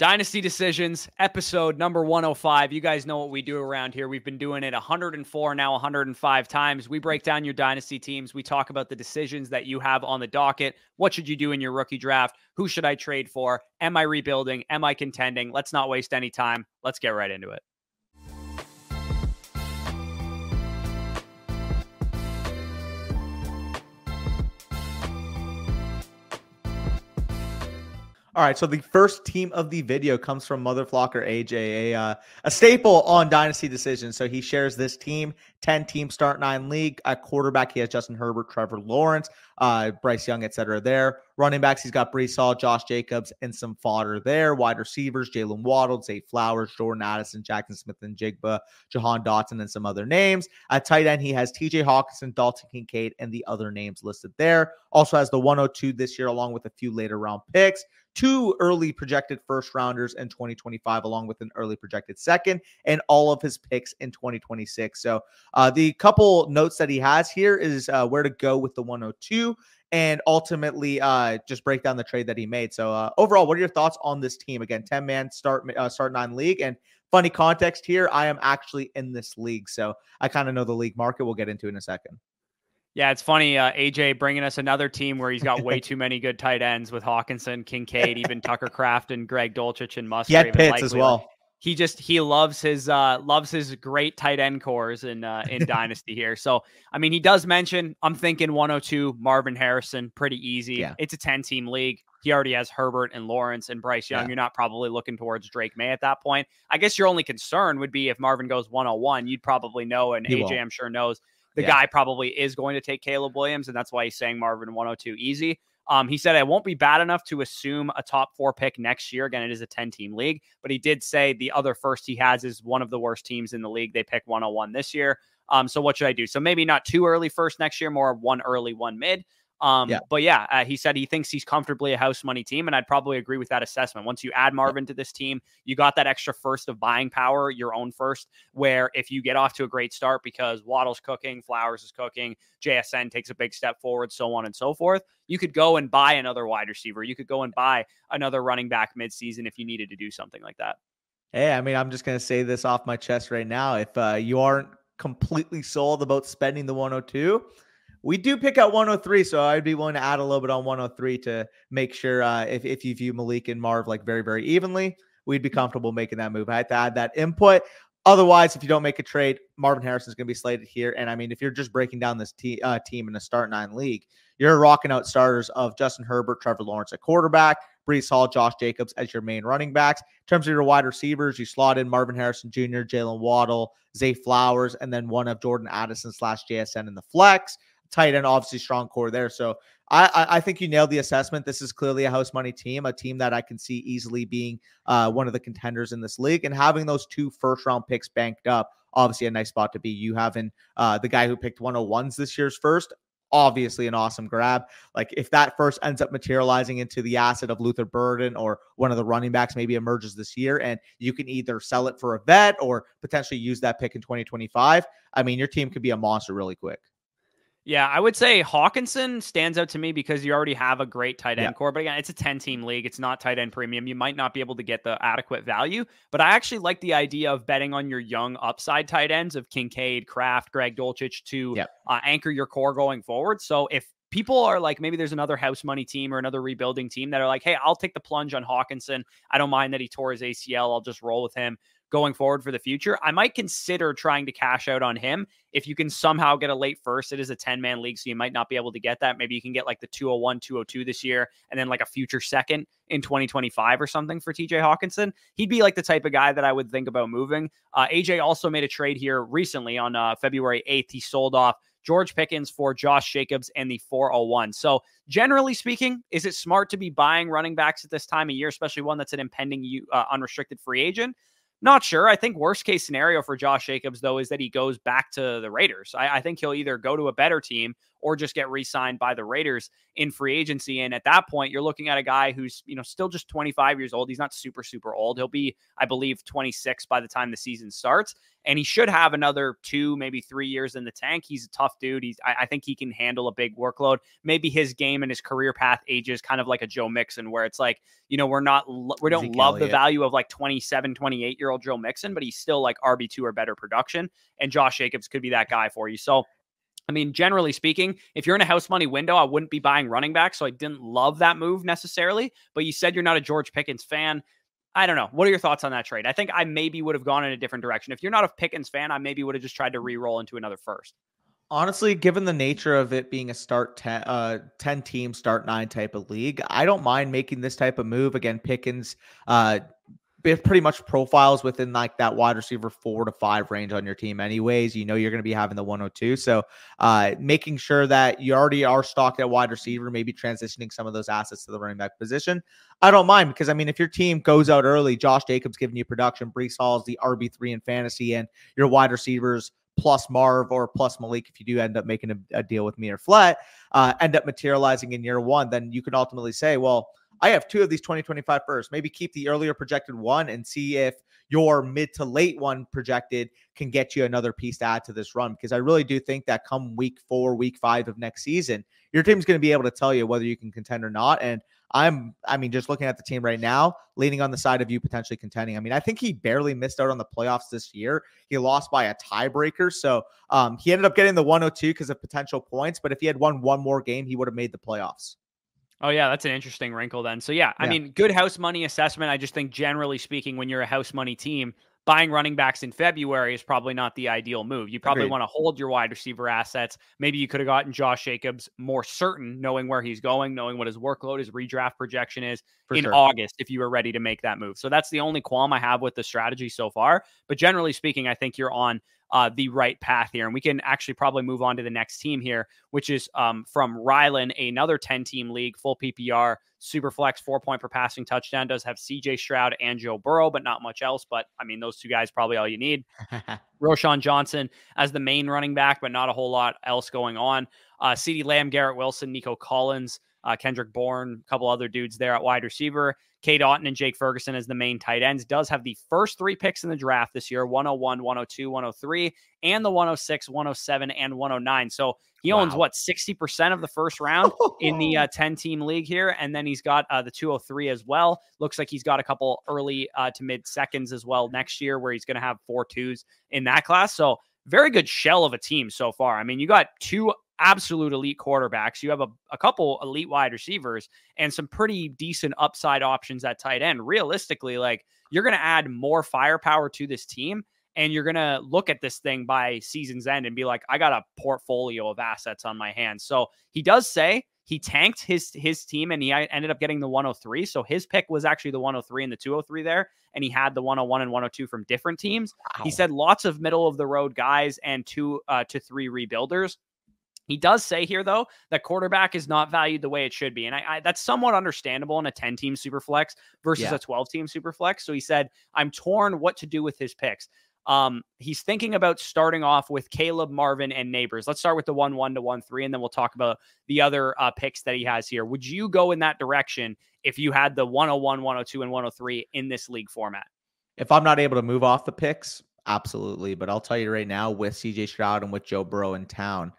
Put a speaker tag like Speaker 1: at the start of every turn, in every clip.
Speaker 1: Dynasty Decisions, episode number 105. You guys know what we do around here. We've been doing it 104, now 105 times. We break down your Dynasty teams. We talk about the decisions that you have on the docket. What should you do in your rookie draft? Who should I trade for? Am I rebuilding? Am I contending? Let's not waste any time. Let's get right into it.
Speaker 2: All right, so the first team of the video comes from Motherflocker AJ, a uh, a staple on Dynasty Decisions. So he shares this team, ten team start nine league. a quarterback, he has Justin Herbert, Trevor Lawrence, uh, Bryce Young, etc. There, running backs, he's got Breece Hall, Josh Jacobs, and some fodder there. Wide receivers, Jalen Waddle, Zay Flowers, Jordan Addison, Jaxon Smith-Njigba, Jahan Dotson, and some other names. At tight end, he has T.J. Hockenson, Dalton Kincaid, and the other names listed there. Also has the 102 this year, along with a few later round picks two early projected first rounders in 2025, along with an early projected second, and all of his picks in 2026. So, uh, the couple notes that he has here is uh, where to go with the 102 and ultimately uh, just break down the trade that he made. So, uh, overall, what are your thoughts on this team? Again, 10 man start, uh, start nine league. And funny context here, I am actually in this league. So, I kind of know the league market. We'll get into in a second.
Speaker 1: Yeah, it's funny. Uh, AJ bringing us another team where he's got way too many good tight ends with Hockenson, Kincaid, even Tucker Kraft and Greg Dulcich and
Speaker 2: had Pitts as well.
Speaker 1: He just he loves his uh loves his great tight end cores in uh in Dynasty here. So I mean he does mention I'm thinking 102 Marvin Harrison pretty easy. Yeah. It's a 10 team league. He already has Herbert and Lawrence and Bryce Young. Yeah. You're not probably looking towards Drake Maye at that point. I guess your only concern would be if Marvin goes 101, you'd probably know and he AJ won't. I'm sure knows the yeah. guy probably is going to take Caleb Williams, and that's why he's saying Marvin 102 easy. Um, he said, I won't be bad enough to assume a top four pick next year. Again, it is a 10 team league, but he did say the other first he has is one of the worst teams in the league. They pick 101 this year. Um, so what should I do? So maybe not too early first next year, more one early, one mid. Um, yeah. But yeah, uh, he said he thinks he's comfortably a house money team, and I'd probably agree with that assessment. Once you add Marvin to this team, you got that extra first of buying power, your own first. Where if you get off to a great start because Waddle's cooking, Flowers is cooking, JSN takes a big step forward, so on and so forth, you could go and buy another wide receiver. You could go and buy another running back midseason if you needed to do something like that.
Speaker 2: Hey, I mean, I'm just going to say this off my chest right now. If uh, you aren't completely sold about spending the 102, we do pick out 103, so I'd be willing to add a little bit on 103 to make sure uh, if, if you view Malik and Marv like very, very evenly, we'd be comfortable making that move. I had to add that input. Otherwise, if you don't make a trade, Marvin Harrison is going to be slated here. And I mean, if you're just breaking down this te- uh, team in a start nine league, you're rocking out starters of Justin Herbert, Trevor Lawrence at quarterback, Breece Hall, Josh Jacobs as your main running backs. In terms of your wide receivers, you slot in Marvin Harrison Jr., Jalen Waddle, Zay Flowers, and then one of Jordan Addison slash JSN in the flex tight end, obviously strong core there. So I, I think you nailed the assessment. This is clearly a house money team, a team that I can see easily being uh, one of the contenders in this league, and having those two first round picks banked up. Obviously, a nice spot to be. You having uh, the guy who picked 101s this year's first, obviously an awesome grab. Like if that first ends up materializing into the asset of Luther Burden or one of the running backs maybe emerges this year, and you can either sell it for a vet or potentially use that pick in 2025. I mean, your team could be a monster really quick.
Speaker 1: Yeah, I would say Hockenson stands out to me because you already have a great tight end yeah. core. But again, it's a 10 team league. It's not tight end premium. You might not be able to get the adequate value. But I actually like the idea of betting on your young upside tight ends of Kincaid, Kraft, Greg Dulcich to yeah. uh, anchor your core going forward. So if people are like, maybe there's another house money team or another rebuilding team that are like, hey, I'll take the plunge on Hockenson. I don't mind that he tore his ACL. I'll just roll with him going forward for the future. I might consider trying to cash out on him if you can somehow get a late first. It is a 10 man league, so you might not be able to get that. Maybe you can get like the 201, 202 this year, and then like a future second in 2025 or something for TJ Hockenson. He'd be like the type of guy that I would think about moving. Uh, AJ also made a trade here recently on uh, February 8th. He sold off George Pickens for Josh Jacobs and the 401. So, generally speaking, is it smart to be buying running backs at this time of year, especially one that's an impending uh, unrestricted free agent? Not sure. I think worst case scenario for Josh Jacobs though is that he goes back to the Raiders. I, I, think he'll either go to a better team or just get re-signed by the Raiders in free agency. And at that point, you're looking at a guy who's, you know, still just 25 years old. He's not super, super old. He'll be, I believe, 26 by the time the season starts. And he should have another two, maybe three years in the tank. He's a tough dude. He's, I, I think he can handle a big workload. Maybe his game and his career path ages kind of like a Joe Mixon, where it's like, you know, we're not, we don't Ezekiel, love the value of like 27, 28 year old Joe Mixon, but he's still like RB2 or better production. And Josh Jacobs could be that guy for you. So, I mean, generally speaking, if you're in a house money window, I wouldn't be buying running back. So I didn't love that move necessarily. But you said you're not a George Pickens fan. I don't know. What are your thoughts on that trade? I think I maybe would have gone in a different direction. If you're not a Pickens fan, I maybe would have just tried to re-roll into another first.
Speaker 2: Honestly, given the nature of it being a start 10, uh, 10 team, start nine type of league, I don't mind making this type of move. Again, Pickens, uh, pretty much profiles within like that wide receiver four to five range on your team anyways. You know you're going to be having the 102 so uh making sure that you already are stocked at wide receiver maybe transitioning some of those assets to the running back position. I don't mind because i mean if your team goes out early josh jacobs giving you production breece hall is the rb3 in fantasy and your wide receivers plus Marv or plus Malik, if you do end up making a, a deal with me or flat, uh, end up materializing in year one, then you can ultimately say, well, I have two of these 2025 first. Maybe keep the earlier projected one and see if your mid to late one projected can get you another piece to add to this run. Because I really do think that come week four, week five of next season, your team's going to be able to tell you whether you can contend or not. And I'm, I mean, just looking at the team right now, leaning on the side of you potentially contending. I mean, I think he barely missed out on the playoffs this year. He lost by a tiebreaker. So um, he ended up getting the 102 because of potential points. But if he had won one more game, he would have made the playoffs.
Speaker 1: Oh yeah, that's an interesting wrinkle then. So yeah, I yeah. mean, good house money assessment. I just think generally speaking, when you're a house money team, buying running backs in February is probably not the ideal move. You probably Agreed. want to hold your wide receiver assets. Maybe you could have gotten Josh Jacobs more certain, knowing where he's going, knowing what his workload, his redraft projection is For in sure. August if you were ready to make that move. So that's the only qualm I have with the strategy so far. But generally speaking, I think you're on uh, the right path here. And we can actually probably move on to the next team here, which is um, from Rylan, another 10 team league, full PPR, super flex, four point per passing touchdown. Does have CJ Stroud and Joe Burrow, but not much else. But I mean, those two guys probably all you need. Roschon Johnson as the main running back, but not a whole lot else going on. Uh, CeeDee Lamb, Garrett Wilson, Nico Collins, uh, Kendrick Bourne, a couple other dudes there at wide receiver. Cade Otton and Jake Ferguson as the main tight ends. Does have the first three picks in the draft this year 101, 102, 103, and the 106, 107, and 109. So he owns wow. what 60% of the first round in the uh, 10 team league here. And then he's got uh, the 203 as well. Looks like he's got a couple early uh, to mid seconds as well next year where he's going to have four twos in that class. So very good shell of a team so far. I mean, you got two absolute elite quarterbacks. You have a, a couple elite wide receivers and some pretty decent upside options at tight end. Realistically, like you're going to add more firepower to this team and you're going to look at this thing by season's end and be like, I got a portfolio of assets on my hands. So he does say he tanked his his team and he ended up getting the 103. So his pick was actually the 103 and the 203 there, and he had the 101 and 102 from different teams. Wow. He said lots of middle of the road guys and two uh, to three rebuilders. He does say here, though, that quarterback is not valued the way it should be. And I, I that's somewhat understandable in a 10 team super flex versus yeah. a 12 team super flex. So he said, I'm torn what to do with his picks. Um, he's thinking about starting off with Caleb, Marvin, and Nabers. Let's start with the 1 1 to 1 3, and then we'll talk about the other uh, picks that he has here. Would you go in that direction if you had the 101, 102, and 103 in this league format?
Speaker 2: If I'm not able to move off the picks, absolutely. But I'll tell you right now, with CJ Stroud and with Joe Burrow in town,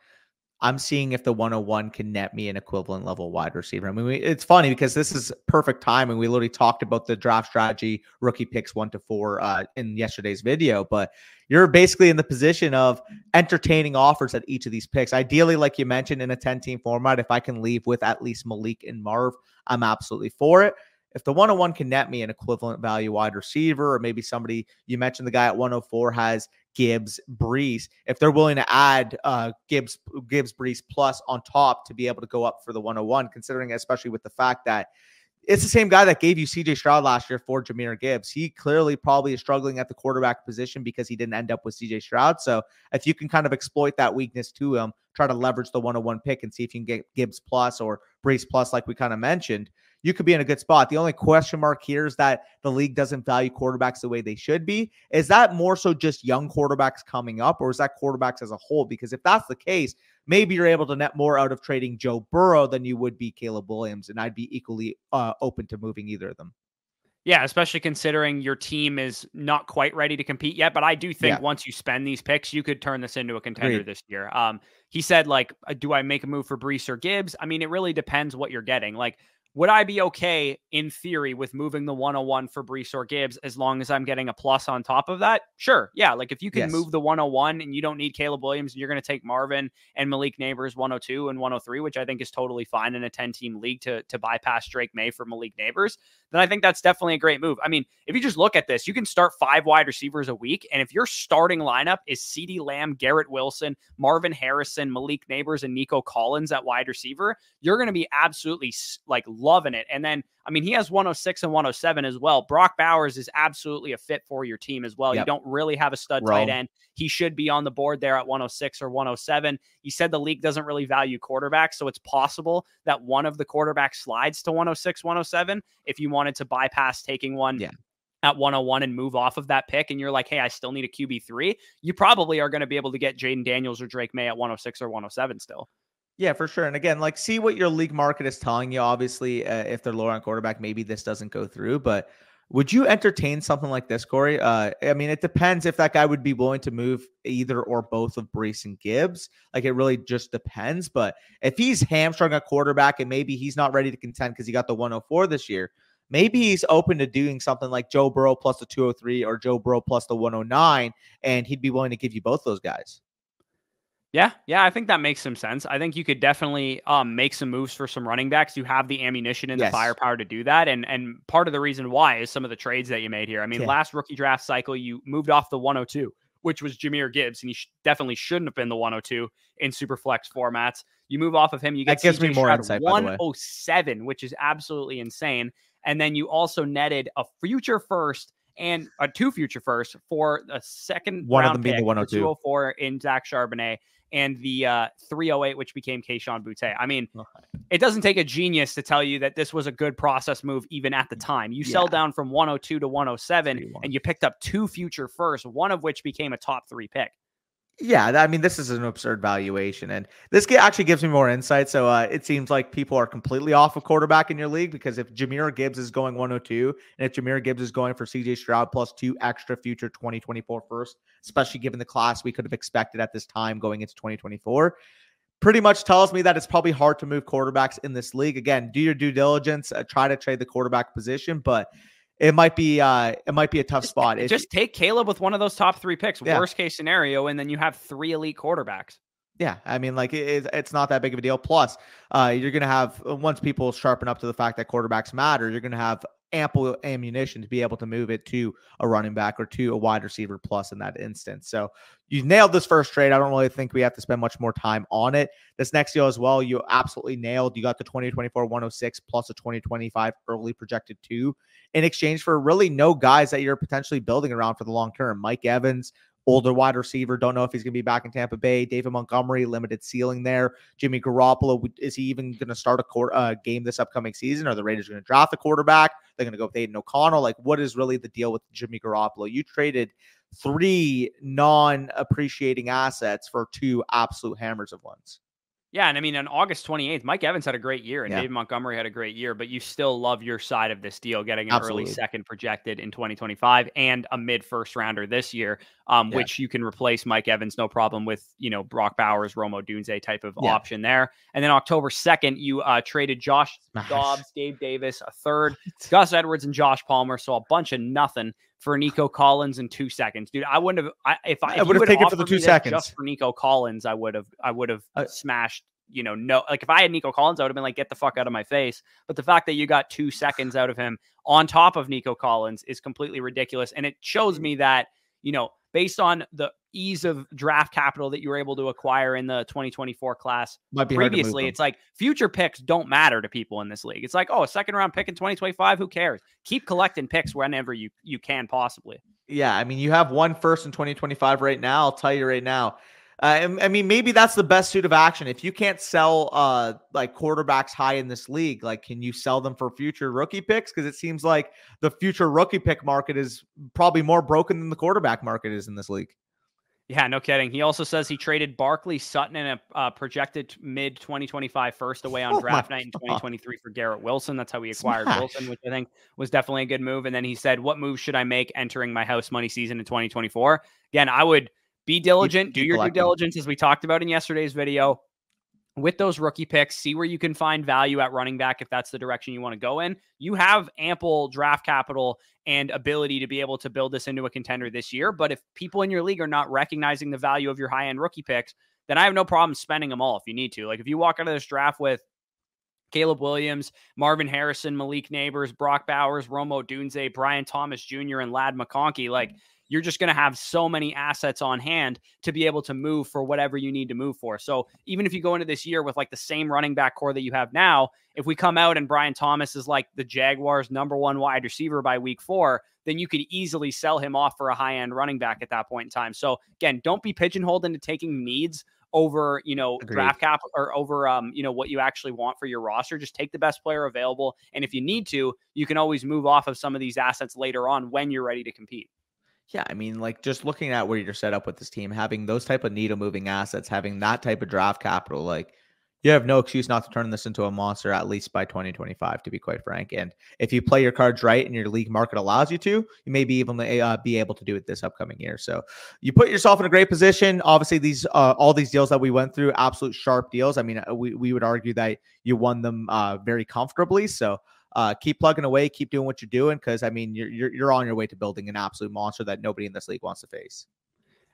Speaker 2: I'm seeing if the 101 can net me an equivalent level wide receiver. I mean, we, it's funny because this is perfect timing. We literally talked about the draft strategy, rookie picks one to four uh, in yesterday's video, but you're basically in the position of entertaining offers at each of these picks. Ideally, like you mentioned, in a 10 team format, if I can leave with at least Malik and Marv, I'm absolutely for it if the 101 can net me an equivalent value wide receiver, or maybe somebody you mentioned the guy at 104 has Gibbs, Breece, if they're willing to add uh, Gibbs, Gibbs, Breece plus on top to be able to go up for the 101, considering especially with the fact that it's the same guy that gave you CJ Stroud last year for Jahmyr Gibbs. He clearly probably is struggling at the quarterback position because he didn't end up with CJ Stroud. So if you can kind of exploit that weakness to him, try to leverage the 101 pick and see if you can get Gibbs plus or Breece plus, like we kind of mentioned, you could be in a good spot. The only question mark here is that the league doesn't value quarterbacks the way they should be. Is that more so just young quarterbacks coming up, or is that quarterbacks as a whole? Because if that's the case, maybe you're able to net more out of trading Joe Burrow than you would be Caleb Williams, and I'd be equally uh, open to moving either of them.
Speaker 1: Yeah, especially considering your team is not quite ready to compete yet. But I do think yeah. once you spend these picks, you could turn this into a contender Agreed. this year. Um, he said, like, uh, do I make a move for Breece or Gibbs? I mean, it really depends what you're getting. Like, would I be okay in theory with moving the 101 for Breece or Gibbs as long as I'm getting a plus on top of that? Sure. Yeah. Like if you can yes. move the 101 and you don't need Caleb Williams and you're going to take Marvin and Malik Nabers 102 and 103, which I think is totally fine in a 10 team league to, to bypass Drake Maye for Malik Nabers, then I think that's definitely a great move. I mean, if you just look at this, you can start five wide receivers a week. And if your starting lineup is CeeDee Lamb, Garrett Wilson, Marvin Harrison, Malik Neighbors, and Nico Collins at wide receiver, you're going to be absolutely like loving it. And then, I mean, he has 106 and 107 as well. Brock Bowers is absolutely a fit for your team as well. Yep. You don't really have a stud Rome. tight end. He should be on the board there at 106 or 107. You said the league doesn't really value quarterbacks, so it's possible that one of the quarterbacks slides to 106, 107 if you wanted to bypass taking one yeah at 101 and move off of that pick and you're like, hey, I still need a QB3, you probably are going to be able to get Jayden Daniels or Drake Maye at 106 or 107 still.
Speaker 2: Yeah, for sure. And again, like see what your league market is telling you. Obviously, uh, if they're lower on quarterback, maybe this doesn't go through. But would you entertain something like this, Corey? Uh, I mean, it depends if that guy would be willing to move either or both of Breece and Gibbs. Like it really just depends. But if he's hamstrung a quarterback and maybe he's not ready to contend because he got the 104 this year, maybe he's open to doing something like Joe Burrow plus the 203 or Joe Burrow plus the 109, and he'd be willing to give you both those guys.
Speaker 1: Yeah, yeah, I think that makes some sense. I think you could definitely um, make some moves for some running backs. You have the ammunition and yes. the firepower to do that, and and part of the reason why is some of the trades that you made here. I mean, yeah. last rookie draft cycle, you moved off the 102, which was Jahmyr Gibbs, and he sh- definitely shouldn't have been the 102 in Superflex formats. You move off of him, you get
Speaker 2: that gives CJ me more insight.
Speaker 1: 107, which is absolutely insane. And then you also netted a future first and a two future first for a second
Speaker 2: one of them being the 102
Speaker 1: 204 in Zach Charbonnet and the uh, 308, which became Kayshon Boutte. I mean, it doesn't take a genius to tell you that this was a good process move even at the time. You yeah. sell down from 102 to 107 and you picked up two future firsts, one of which became a top three pick.
Speaker 2: Yeah, I mean, this is an absurd valuation, and this actually gives me more insight. So uh, it seems like people are completely off of quarterback in your league because if Jahmyr Gibbs is going 102, and if Jahmyr Gibbs is going for CJ Stroud plus two extra future 2024 first, especially given the class we could have expected at this time going into 2024, pretty much tells me that it's probably hard to move quarterbacks in this league. Again, do your due diligence, uh, try to trade the quarterback position, but it might be uh it might be a tough spot.
Speaker 1: Just, just take Caleb with one of those top three picks, yeah. worst case scenario, and then you have three elite quarterbacks.
Speaker 2: Yeah, I mean, like it, it's not that big of a deal. Plus, uh, you're going to have once people sharpen up to the fact that quarterbacks matter, you're going to have ample ammunition to be able to move it to a running back or to a wide receiver plus in that instance. So you nailed this first trade. I don't really think we have to spend much more time on it. This next deal as well, you absolutely nailed. You got the 2024 106 plus a 2025 early projected two in exchange for really no guys that you're potentially building around for the long term. Mike Evans, older wide receiver. Don't know if he's going to be back in Tampa Bay. David Montgomery, limited ceiling there. Jimmy Garoppolo, is he even going to start a court, uh, game this upcoming season? Are the Raiders going to draft a quarterback? They're going to go with Aidan O'Connell. Like, what is really the deal with Jimmy Garoppolo? You traded three non appreciating assets for two absolute hammers of ones.
Speaker 1: Yeah, and I mean on August 28th, Mike Evans had a great year and yeah. David Montgomery had a great year, but you still love your side of this deal, getting an Absolutely. early second projected in 2025 and a mid first rounder this year, um, yeah. which you can replace Mike Evans no problem with, you know, Brock Bowers, Rome Odunze type of yeah. option there. And then October 2nd, you uh, traded Josh Dobbs, Gabe Davis, a third, Gus Edwards, and Josh Palmer. So a bunch of nothing for Nico Collins in two seconds, dude. I wouldn't have. I, if I, if I
Speaker 2: would have taken for the two seconds
Speaker 1: just for Nico Collins, I would have. I would have uh, smashed. You know, no. Like if I had Nico Collins, I would have been like, get the fuck out of my face. But the fact that you got two seconds out of him on top of Nico Collins is completely ridiculous, and it shows me that you know, based on the ease of draft capital that you were able to acquire in the 2024 class. Previously it's like future picks don't matter to people in this league. It's like oh a second round pick in 2025 who cares? Keep collecting picks whenever you you can possibly.
Speaker 2: Yeah i mean you have one first in 2025 right now. I'll tell you right now. Uh, I mean, maybe that's the best suit of action. If you can't sell uh like quarterbacks high in this league, like can you sell them for future rookie picks? Because it seems like the future rookie pick market is probably more broken than the quarterback market is in this league.
Speaker 1: Yeah, no kidding. He also says he traded Barkley Sutton in a uh, projected mid 2025 first away on oh draft night in 2023 for Garrett Wilson. That's how he acquired Smash. Wilson, which I think was definitely a good move. And then he said, What move should I make entering my house money season in 2024? Again, I would be diligent, do your due diligence as we talked about in yesterday's video with those rookie picks, see where you can find value at running back if that's the direction you want to go in. You have ample draft capital and ability to be able to build this into a contender this year. But if people in your league are not recognizing the value of your high end rookie picks, then I have no problem spending them all if you need to. Like if you walk out of this draft with Caleb Williams, Marvin Harrison, Malik Nabers, Brock Bowers, Rome Odunze, Brian Thomas Jr., and Ladd McConkey, like mm-hmm. You're just going to have so many assets on hand to be able to move for whatever you need to move for. So even if you go into this year with like the same running back core that you have now, if we come out and Brian Thomas is like the Jaguars' number one wide receiver by week four, then you could easily sell him off for a high end running back at that point in time. So again, don't be pigeonholed into taking needs over you know Agreed. draft cap or over um you know what you actually want for your roster just take the best player available and if you need to you can always move off of some of these assets later on when you're ready to compete
Speaker 2: yeah, I mean, like just looking at where you're set up with this team, having those type of needle moving assets, having that type of draft capital, like you have no excuse not to turn this into a monster at least by 2025, to be quite frank. And if you play your cards right and your league market allows you to, you may be able to uh, be able to do it this upcoming year. So you put yourself in a great position. Obviously, these uh, all these deals that we went through, absolute sharp deals. I mean, uh, we we would argue that you won them uh, very comfortably. So uh, keep plugging away, keep doing what you're doing, because I mean, you're, you're you're on your way to building an absolute monster that nobody in this league wants to face.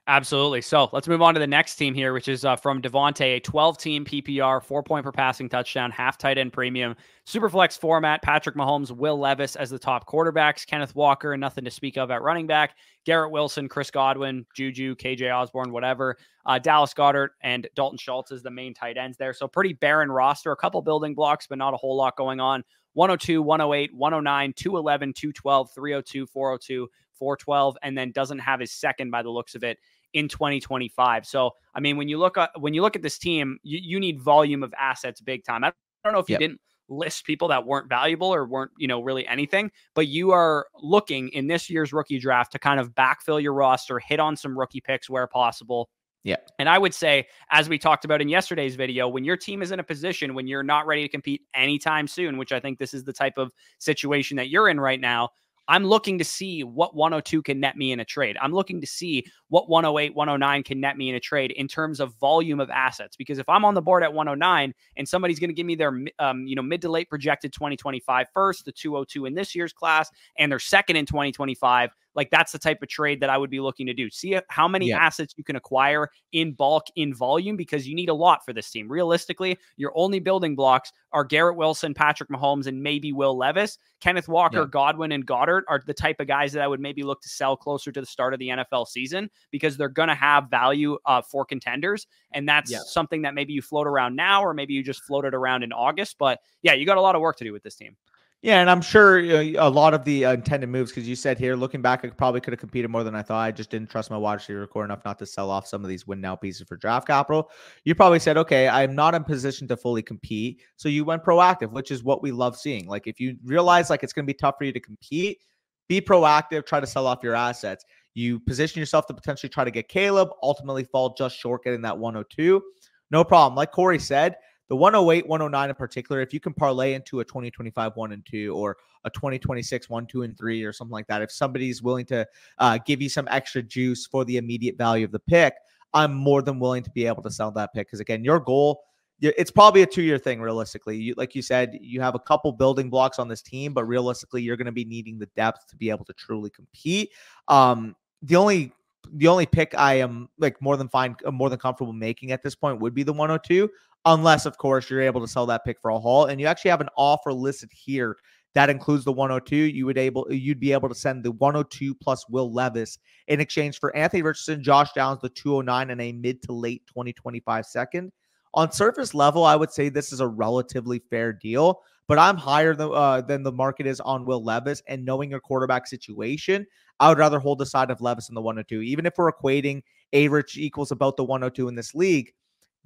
Speaker 1: Absolutely. So let's move on to the next team here, which is uh, from Devontae, a 12 team PPR, four point per passing touchdown, half tight end premium, super flex format. Patrick Mahomes, Will Levis as the top quarterbacks, Kenneth Walker, and nothing to speak of at running back, Garrett Wilson, Chris Godwin, Juju, KJ Osborn, whatever, uh, Dallas Goedert, and Dalton Schultz is the main tight ends there. So pretty barren roster, a couple building blocks, but not a whole lot going on. 102, 108, 109, 211, 212, 302, 402, 412, and then doesn't have his second by the looks of it in 2025. So, I mean, when you look at when you look at this team, you, you need volume of assets big time. I don't know if you yep. didn't list people that weren't valuable or weren't, you know, really anything, but you are looking in this year's rookie draft to kind of backfill your roster, hit on some rookie picks where possible,
Speaker 2: yeah.
Speaker 1: And I would say, as we talked about in yesterday's video, when your team is in a position when you're not ready to compete anytime soon, which I think this is the type of situation that you're in right now, I'm looking to see what 102 can net me in a trade. I'm looking to see what 108, 109 can net me in a trade in terms of volume of assets. Because if I'm on the board at 109 and somebody's going to give me their, um, you know, mid to late projected 2025 first, the 202 in this year's class, and their second in 2025, like that's the type of trade that I would be looking to do. See how many yeah. assets you can acquire in bulk, in volume, because you need a lot for this team. Realistically, your only building blocks are Garrett Wilson, Patrick Mahomes, and maybe Will Levis. Kenneth Walker, yeah. Godwin, and Goedert are the type of guys that I would maybe look to sell closer to the start of the NFL season because they're going to have value uh, for contenders. And that's yeah. something that maybe you float around now, or maybe you just floated around in August. But yeah, you got a lot of work to do with this team.
Speaker 2: Yeah, and I'm sure a lot of the uh, intended moves, because you said here, looking back, I probably could have competed more than I thought. I just didn't trust my wide receiver core enough not to sell off some of these win now pieces for draft capital. You probably said, okay, I'm not in position to fully compete. So you went proactive, which is what we love seeing. Like if you realize like it's going to be tough for you to compete, be proactive, try to sell off your assets. You position yourself to potentially try to get Caleb, ultimately fall just short getting that 102. No problem. Like Corey said, the 108, 109 in particular, if you can parlay into a 2025 one and two or a 2026 one, two, and three or something like that, if somebody's willing to uh, give you some extra juice for the immediate value of the pick, I'm more than willing to be able to sell that pick. Because again, your goal, it's probably a two year thing realistically. You, like you said, you have a couple building blocks on this team, but realistically, you're going to be needing the depth to be able to truly compete. Um, the only the only pick I am like more than fine, more than comfortable making at this point would be the 102 unless of course you're able to sell that pick for a haul and you actually have an offer listed here that includes the 102 you would able you'd be able to send the 102 plus will levis in exchange for anthony richardson josh downs the 209 and a mid to late 2025 second On surface level, I would say this is a relatively fair deal, but I'm higher than, uh, than the market is on Will Levis. And knowing your quarterback situation, I would rather hold the side of Levis in the 102. Even if we're equating average equals about the 102 in this league,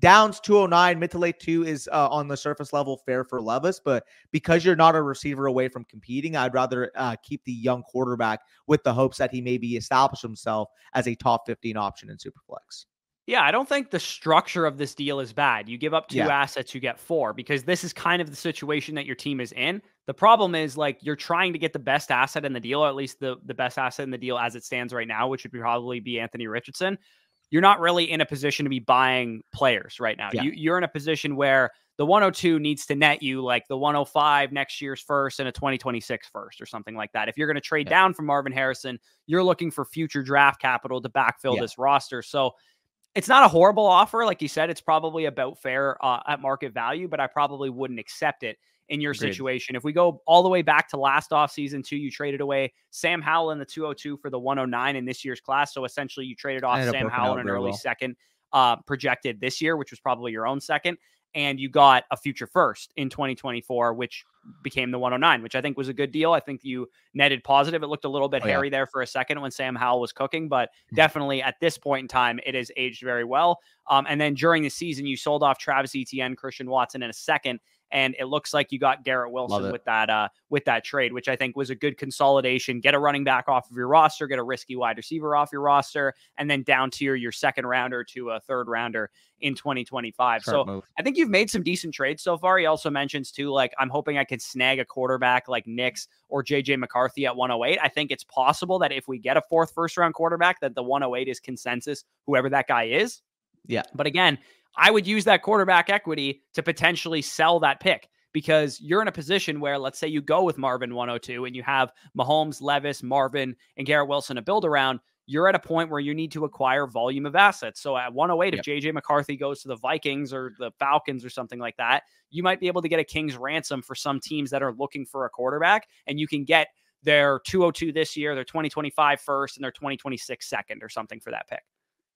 Speaker 2: Downs 209, mid to late two is uh, on the surface level fair for Levis, but because you're not a receiver away from competing, I'd rather uh, keep the young quarterback with the hopes that he maybe establish himself as a top 15 option in Superflex.
Speaker 1: Yeah, I don't think the structure of this deal is bad. You give up two yeah. assets, you get four, because this is kind of the situation that your team is in. The problem is like you're trying to get the best asset in the deal, or at least the, the best asset in the deal as it stands right now, which would probably be Anthony Richardson you're not really in a position to be buying players right now. Yeah. You, you're in a position where the 102 needs to net you like the 105 next year's first and a 2026 first or something like that. If you're going to trade yeah. down from Marvin Harrison, you're looking for future draft capital to backfill yeah. this roster. So it's not a horrible offer. Like you said, it's probably about fair uh, at market value, but I probably wouldn't accept it in your Agreed. situation. If we go all the way back to last offseason, too, you traded away Sam Howell in the 202 for the 109 in this year's class. So essentially, you traded off Sam Howell in an early well. second uh, projected this year, which was probably your own second. And you got a future first in 2024, which became the 109, which I think was a good deal. I think you netted positive. It looked a little bit oh, hairy yeah. there for a second when Sam Howell was cooking, but mm-hmm. definitely at this point in time, it has aged very well. Um, and then during the season, you sold off Travis Etienne, Christian Watson in a second, and it looks like you got Garrett Wilson with that uh, with that trade, which I think was a good consolidation. Get a running back off of your roster, get a risky wide receiver off your roster, and then down tier your second rounder to a third rounder in 2025. so move. I think you've made some decent trades so far. He also mentions too, like I'm hoping I can snag a quarterback like Nix or JJ McCarthy at 108. I think it's possible that if we get a fourth first round quarterback, that the 108 is consensus, whoever that guy is.
Speaker 2: Yeah.
Speaker 1: But again, I would use that quarterback equity to potentially sell that pick because you're in a position where, let's say, you go with Marvin 102 and you have Mahomes, Levis, Marvin, and Garrett Wilson to build around. You're at a point where you need to acquire volume of assets. So at 108, yep. if JJ McCarthy goes to the Vikings or the Falcons or something like that, you might be able to get a king's ransom for some teams that are looking for a quarterback, and you can get their 202 this year, their 2025 first, and their 2026 second or something for that pick.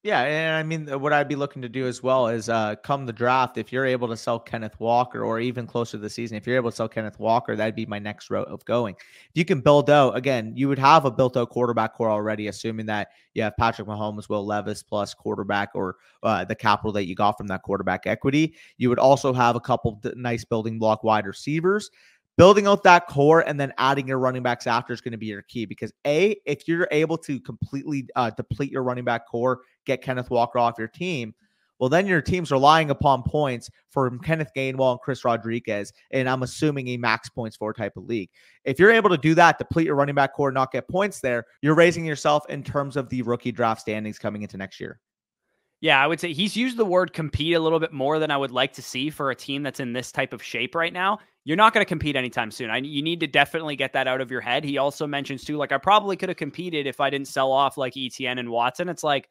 Speaker 2: Yeah, and I mean, what I'd be looking to do as well is uh, come the draft, if you're able to sell Kenneth Walker or even closer to the season, if you're able to sell Kenneth Walker, that'd be my next route of going. If you can build out, again, you would have a built out quarterback core already, assuming that you have Patrick Mahomes, Will Levis plus quarterback or uh, the capital that you got from that quarterback equity. You would also have a couple nice building block wide receivers building out that core and then adding your running backs after is going to be your key because a if you're able to completely uh, deplete your running back core get kenneth walker off your team well then your team's relying upon points from kenneth gainwell and chris rodriguez and i'm assuming a max points for type of league. If you're able to do that deplete your running back core not get points there you're raising yourself in terms of the rookie draft standings coming into next year
Speaker 1: yeah, I would say he's used the word compete a little bit more than I would like to see for a team that's in this type of shape right now. You're not going to compete anytime soon. I, you need to definitely get that out of your head. He also mentions too, like I probably could have competed if I didn't sell off like ETN and Watson. It's like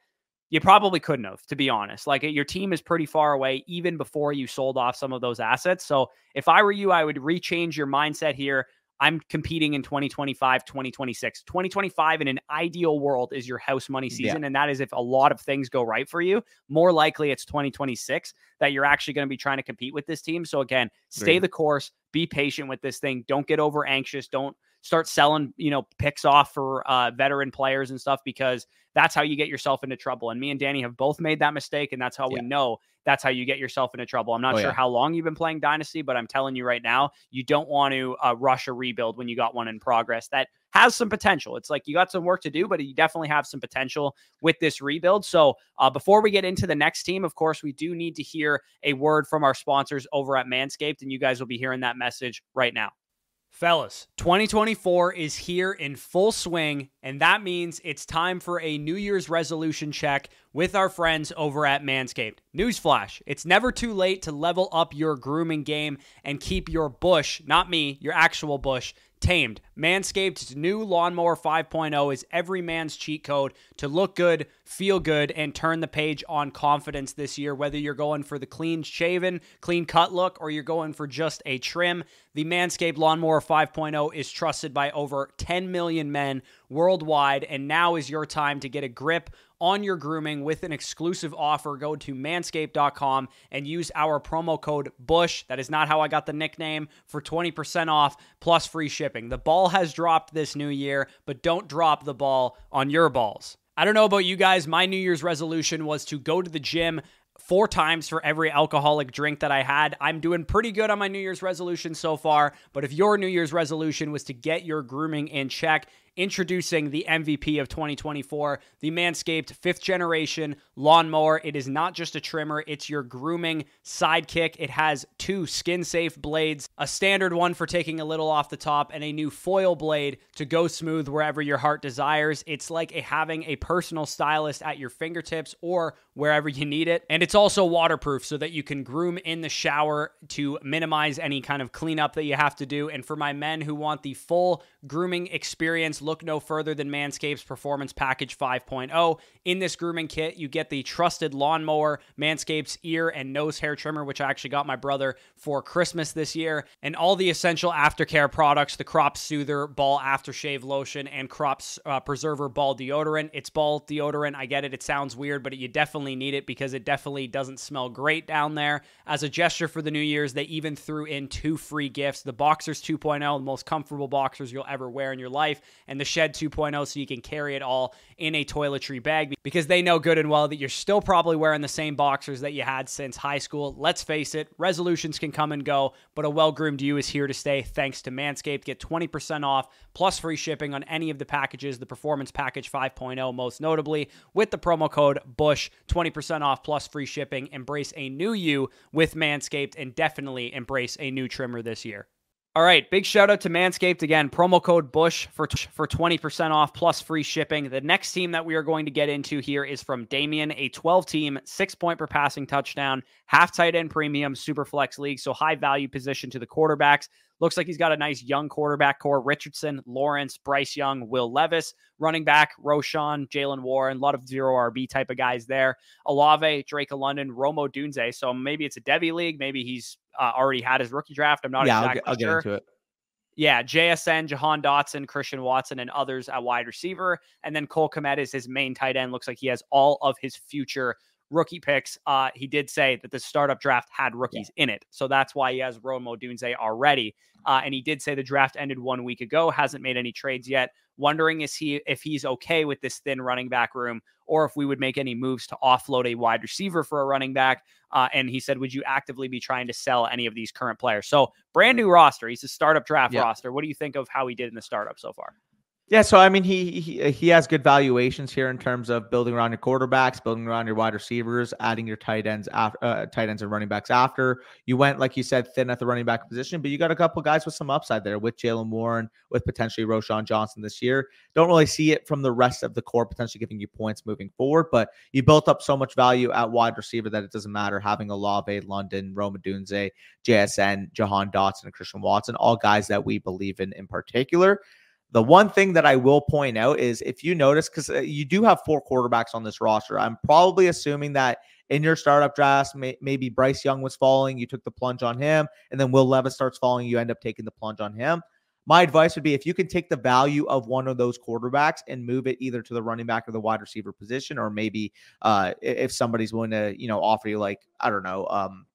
Speaker 1: you probably couldn't have, to be honest. Like your team is pretty far away even before you sold off some of those assets. So if I were you, I would rechange your mindset here. I'm competing in 2025, 2026. 2025 in an ideal world is your house money season. Yeah. And that is if a lot of things go right for you. More likely it's 2026 that you're actually going to be trying to compete with this team. So again, stay Great. the course, be patient with this thing. Don't get over anxious. Don't start selling, you know, picks off for uh, veteran players and stuff because that's how you get yourself into trouble. And me and Danny have both made that mistake. And that's how yeah. we know that's how you get yourself into trouble. I'm not oh, sure yeah. how long you've been playing Dynasty, but I'm telling you right now, you don't want to uh, rush a rebuild when you got one in progress that has some potential. It's like you got some work to do, but you definitely have some potential with this rebuild. So uh, before we get into the next team, of course, we do need to hear a word from our sponsors over at Manscaped, and you guys will be hearing that message right now. Fellas, 2024 is here in full swing, and that means it's time for a New Year's resolution check with our friends over at Manscaped. Newsflash it's never too late to level up your grooming game and keep your bush, not me, your actual bush, tamed. Manscaped's new Lawnmower 5.0 is every man's cheat code to look good, feel good, and turn the page on confidence this year, whether you're going for the clean shaven, clean cut look, or you're going for just a trim. The Manscaped Lawnmower 5.0 is trusted by over 10 million men worldwide, and now is your time to get a grip on your grooming with an exclusive offer. Go to manscaped.com and use our promo code BUSH. That is not how I got the nickname for 20% off plus free shipping. The ball has dropped this new year, but don't drop the ball on your balls. I don't know about you guys. My New Year's resolution was to go to the gym four times for every alcoholic drink that I had. I'm doing pretty good on my New Year's resolution so far. But if your New Year's resolution was to get your grooming in check, introducing the MVP of 2024, the Manscaped fifth generation lawnmower. It is not just a trimmer, it's your grooming sidekick. It has two skin safe blades, a standard one for taking a little off the top, and a new foil blade to go smooth wherever your heart desires. It's like a, having a personal stylist at your fingertips or wherever you need it. And it's also waterproof so that you can groom in the shower to minimize any kind of cleanup that you have to do. And for my men who want the full grooming experience, look no further than Manscaped's Performance Package 5.0. In this grooming kit, you get the trusted lawnmower, Manscaped's ear and nose hair trimmer, which I actually got my brother for Christmas this year, and all the essential aftercare products the Crop Soother Ball Aftershave Lotion and Crop uh, Preserver Ball Deodorant. It's ball deodorant. I get it. It sounds weird, but you definitely need it because it definitely doesn't smell great down there. As a gesture for the New Year's, they even threw in two free gifts the Boxers 2.0, the most comfortable boxers you'll ever wear in your life, and the Shed 2.0 so you can carry it all in a toiletry bag because they know good and well that you're still probably wearing the same boxers that you had since high school. Let's face it, resolutions can come and go, but a well groomed you is here to stay thanks to Manscaped. Get 20% off plus free shipping on any of the packages, the Performance Package 5.0 most notably, with the promo code BUSH, 20% off plus free shipping. Embrace a new you with Manscaped and definitely embrace a new trimmer this year. All right, big shout out to Manscaped again. Promo code Bush for for 20% off plus free shipping. The next team that we are going to get into here is from Damien, a 12 team, 6 point per passing touchdown, half tight end premium super flex league, so high value position to the quarterbacks. Looks like he's got a nice young quarterback core. Richardson, Lawrence, Bryce Young, Will Levis, running back, Roschon, Jaylen Warren, a lot of zero RB type of guys there. Olave, Drake of London, Rome Odunze. So maybe it's a Devy league. Maybe he's uh, already had his rookie draft. I'm not
Speaker 2: yeah,
Speaker 1: exactly
Speaker 2: I'll, get, I'll
Speaker 1: sure.
Speaker 2: get into it.
Speaker 1: Yeah, JSN, Jahan Dotson, Christian Watson, and others at wide receiver. And then Cole Kmet is his main tight end. Looks like he has all of his future rookie picks. Uh, he did say that the startup draft had rookies yeah. in it. So that's why he has Rome Odunze already. Uh, and he did say the draft ended one week ago, hasn't made any trades yet. Wondering is he if he's okay with this thin running back room or if we would make any moves to offload a wide receiver for a running back. Uh, and he said, would you actively be trying to sell any of these current players? So brand new roster. He's a startup draft yeah. roster. What do you think of how he did in the startup so far?
Speaker 2: Yeah, so I mean, he, he he has good valuations here in terms of building around your quarterbacks, building around your wide receivers, adding your tight ends after uh, tight ends and running backs. After you went, like you said, thin at the running back position, but you got a couple guys with some upside there with Jaylen Warren, with potentially Roschon Johnson this year. Don't really see it from the rest of the core potentially giving you points moving forward, but you built up so much value at wide receiver that it doesn't matter having Olave, London, Rome Odunze, JSN, Jahan Dotson, and Christian Watson, all guys that we believe in in particular. The one thing that I will point out is if you notice, because uh, you do have four quarterbacks on this roster, I'm probably assuming that in your startup drafts, may, maybe Bryce Young was falling, you took the plunge on him, and then Will Levis starts falling, you end up taking the plunge on him. My advice would be if you can take the value of one of those quarterbacks and move it either to the running back or the wide receiver position, or maybe uh, if somebody's willing to, you know, offer you like I don't know, um,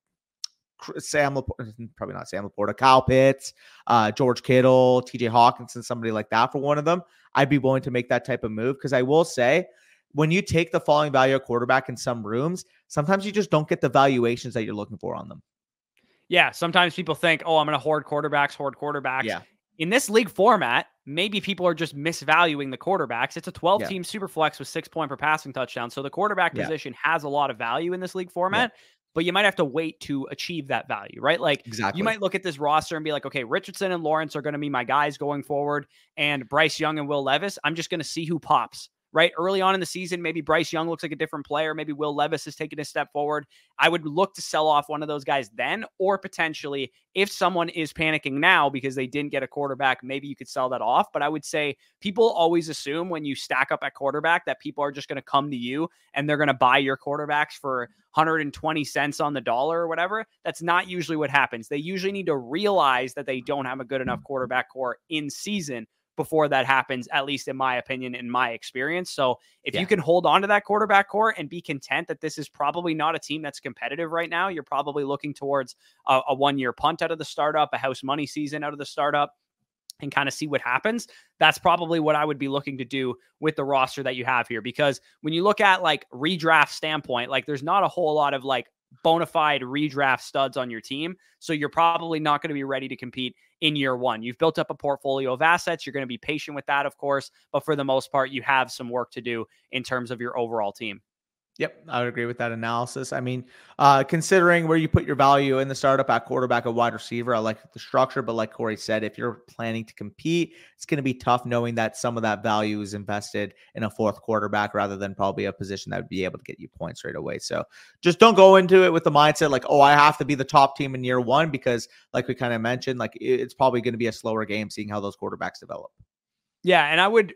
Speaker 2: Sam LaPorta, probably not Sam LaPorta, Kyle Pitts, uh, George Kittle, TJ Hockenson, somebody like that for one of them, I'd be willing to make that type of move. Because I will say, when you take the falling value of quarterback in some rooms, sometimes you just don't get the valuations that you're looking for on them.
Speaker 1: Yeah. Sometimes people think, oh, I'm going to hoard quarterbacks, hoard quarterbacks.
Speaker 2: Yeah.
Speaker 1: In this league format, maybe people are just misvaluing the quarterbacks. It's a 12 team yeah. super flex with six point per passing touchdown. So the quarterback yeah. position has a lot of value in this league format. Yeah but you might have to wait to achieve that value, right? Like
Speaker 2: exactly.
Speaker 1: you might look at this roster and be like, okay, Richardson and Lawrence are going to be my guys going forward, and Bryce Young and Will Levis. I'm just going to see who pops right? Early on in the season, maybe Bryce Young looks like a different player. Maybe Will Levis has taken a step forward. I would look to sell off one of those guys then, or potentially if someone is panicking now because they didn't get a quarterback, maybe you could sell that off. But I would say people always assume when you stack up at quarterback that people are just going to come to you and they're going to buy your quarterbacks for 120 cents on the dollar or whatever. That's not usually what happens. They usually need to realize that they don't have a good enough quarterback core in season before that happens, at least in my opinion, in my experience. So if yeah. you can hold on to that quarterback core and be content that this is probably not a team that's competitive right now, you're probably looking towards a, a one year punt out of the startup, a house money season out of the startup and kind of see what happens. That's probably what I would be looking to do with the roster that you have here. Because when you look at like redraft standpoint, like there's not a whole lot of like bona fide redraft studs on your team. So you're probably not going to be ready to compete in year one. You've built up a portfolio of assets. You're going to be patient with that, of course. But for the most part, you have some work to do in terms of your overall team.
Speaker 2: Yep, I would agree with that analysis. I mean, uh, considering where you put your value in the startup at quarterback, a wide receiver, I like the structure. But like Corey said, if you're planning to compete, it's going to be tough knowing that some of that value is invested in a fourth quarterback rather than probably a position that would be able to get you points right away. So just don't go into it with the mindset like, oh, I have to be the top team in year one because, like we kind of mentioned, like it's probably going to be a slower game seeing how those quarterbacks develop.
Speaker 1: Yeah, and I would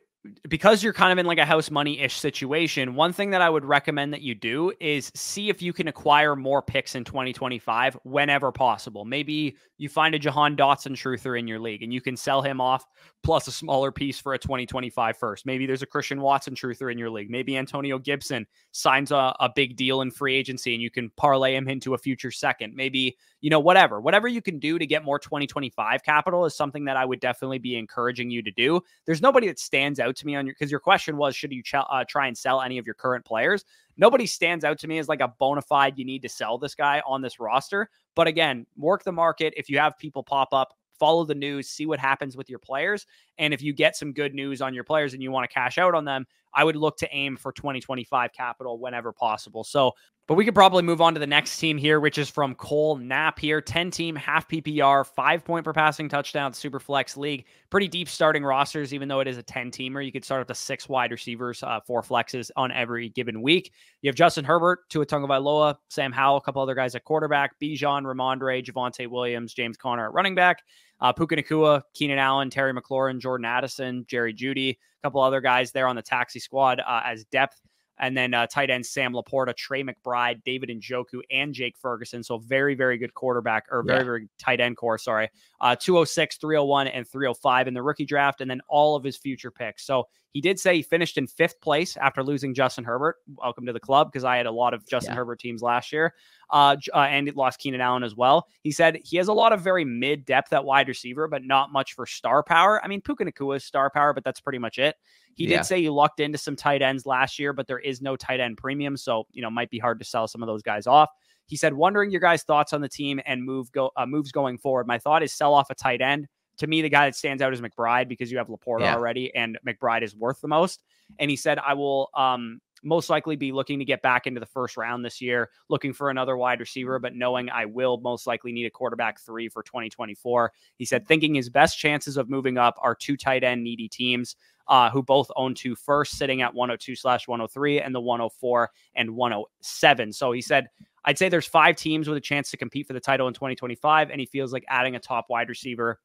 Speaker 1: because you're kind of in like a house money ish situation, one thing that I would recommend that you do is see if you can acquire more picks in 2025 whenever possible. Maybe you find a Jahan Dotson truther in your league and you can sell him off plus a smaller piece for a 2025 first. Maybe there's a Christian Watson truther in your league. Maybe Antonio Gibson signs a, a big deal in free agency and you can parlay him into a future second. Maybe, you know, whatever. Whatever you can do to get more 2025 capital is something that I would definitely be encouraging you to do. There's nobody that stands out to me on your, because your question was, should you ch- uh, try and sell any of your current players? Nobody stands out to me as like a bona fide, you need to sell this guy on this roster. But again, work the market. If you have people pop up, follow the news, see what happens with your players. And if you get some good news on your players and you want to cash out on them, I would look to aim for 2025 capital whenever possible. So but we could probably move on to the next team here, which is from Cole Knapp here. 10 team, half PPR, five point per passing touchdown, super flex league. Pretty deep starting rosters, even though it is a 10 teamer. You could start up to six wide receivers, uh, four flexes on every given week. You have Justin Herbert, Tua Tagovailoa, Sam Howell, a couple other guys at quarterback, Bijan, Rhamondre, Javonte Williams, James Conner at running back, uh, Puka Nacua, Keenan Allen, Terry McLaurin, Jordan Addison, Jerry Jeudy, a couple other guys there on the taxi squad uh, as depth and then uh, tight end Sam LaPorta, Trey McBride, David Njoku, and Jake Ferguson. So very, very good quarterback or very, yeah. very tight end core. Sorry, uh, 206, 301, and 305 in the rookie draft, and then all of his future picks. So he did say he finished in fifth place after losing Justin Herbert. Welcome to the club because I had a lot of Justin yeah. Herbert teams last year, uh, uh, and it lost Keenan Allen as well. He said he has a lot of very mid depth at wide receiver, but not much for star power. I mean, Puka Nacua is star power, but that's pretty much it. He yeah. did say he lucked into some tight ends last year, but there is no tight end premium, so you know might be hard to sell some of those guys off. He said, wondering your guys' thoughts on the team and move go uh, moves going forward. My thought is sell off a tight end. To me, the guy that stands out is McBride because you have LaPorta yeah. already, and McBride is worth the most. And he said, I will um, most likely be looking to get back into the first round this year, looking for another wide receiver, but knowing I will most likely need a quarterback three for 2024. He said, thinking his best chances of moving up are two tight end needy teams uh, who both own two first, sitting at 102 slash 103 and the 104 and 107. So he said, I'd say there's five teams with a chance to compete for the title in 2025, and he feels like adding a top wide receiver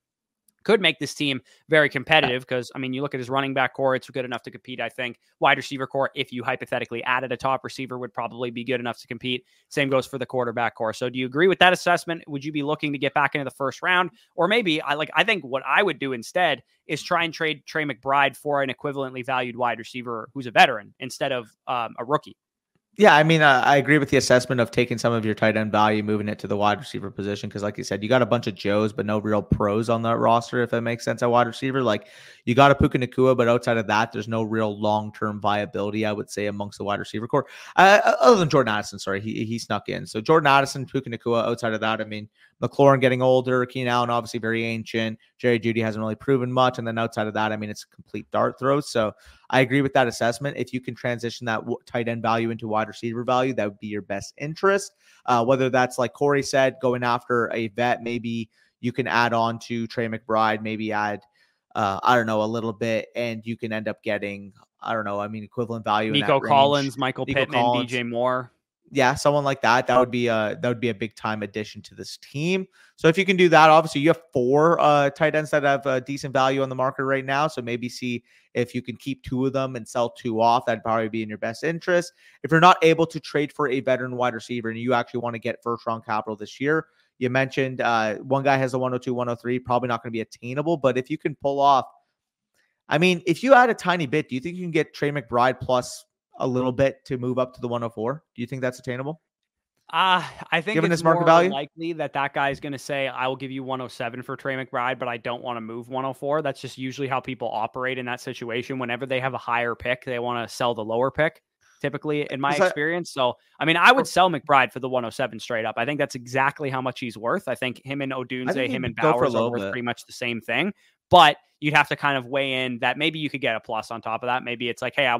Speaker 1: could make this team very competitive because I mean you look at his running back core it's good enough to compete I think. Wide receiver core if you hypothetically added a top receiver would probably be good enough to compete. Same goes for the quarterback core. So do you agree with that assessment? Would you be looking to get back into the first round? Or maybe I like I think what I would do instead is try and trade Trey McBride for an equivalently valued wide receiver who's a veteran instead of um, a rookie
Speaker 2: yeah, I mean, uh, I agree with the assessment of taking some of your tight end value, moving it to the wide receiver position. Because, like you said, you got a bunch of Joes, but no real pros on that roster, if that makes sense, at wide receiver. Like, you got a Puka Nacua, but outside of that, there's no real long term viability, I would say, amongst the wide receiver core. Uh, other than Jordan Addison, sorry, he, he snuck in. So, Jordan Addison, Puka Nacua, outside of that, I mean, McLaurin getting older, Keenan Allen, obviously very ancient. Jerry Jeudy hasn't really proven much. And then outside of that, I mean, it's a complete dart throws. So, I agree with that assessment. If you can transition that tight end value into wide receiver value, that would be your best interest. Uh, whether that's like Corey said, going after a vet, maybe you can add on to Trey McBride, maybe add uh, I don't know, a little bit, and you can end up getting, I don't know, I mean, equivalent value.
Speaker 1: Nico Collins, Michael Nico Pittman, Collins. DJ Moore.
Speaker 2: Yeah, someone like that. That would be a that would be a big time addition to this team. So if you can do that, obviously you have four uh, tight ends that have a decent value on the market right now. So maybe see if you can keep two of them and sell two off. That'd probably be in your best interest. If you're not able to trade for a veteran wide receiver and you actually want to get first round capital this year, you mentioned uh, one guy has a 102, 103, probably not going to be attainable. But if you can pull off, I mean, if you add a tiny bit, do you think you can get Trey McBride plus a little bit to move up to the 104? Do you think that's attainable?
Speaker 1: Uh, I think
Speaker 2: Given
Speaker 1: it's
Speaker 2: market value?
Speaker 1: likely that that guy is going to say, I will give you 107 for Trey McBride, but I don't want to move 104. That's just usually how people operate in that situation. Whenever they have a higher pick, they want to sell the lower pick typically in my experience. So, I mean, I would sell McBride for the 107 straight up. I think that's exactly how much he's worth. I think him and Odunze, him and Bowers are worth bit. pretty much the same thing. But you'd have to kind of weigh in that maybe you could get a plus on top of that. Maybe it's like, hey, I,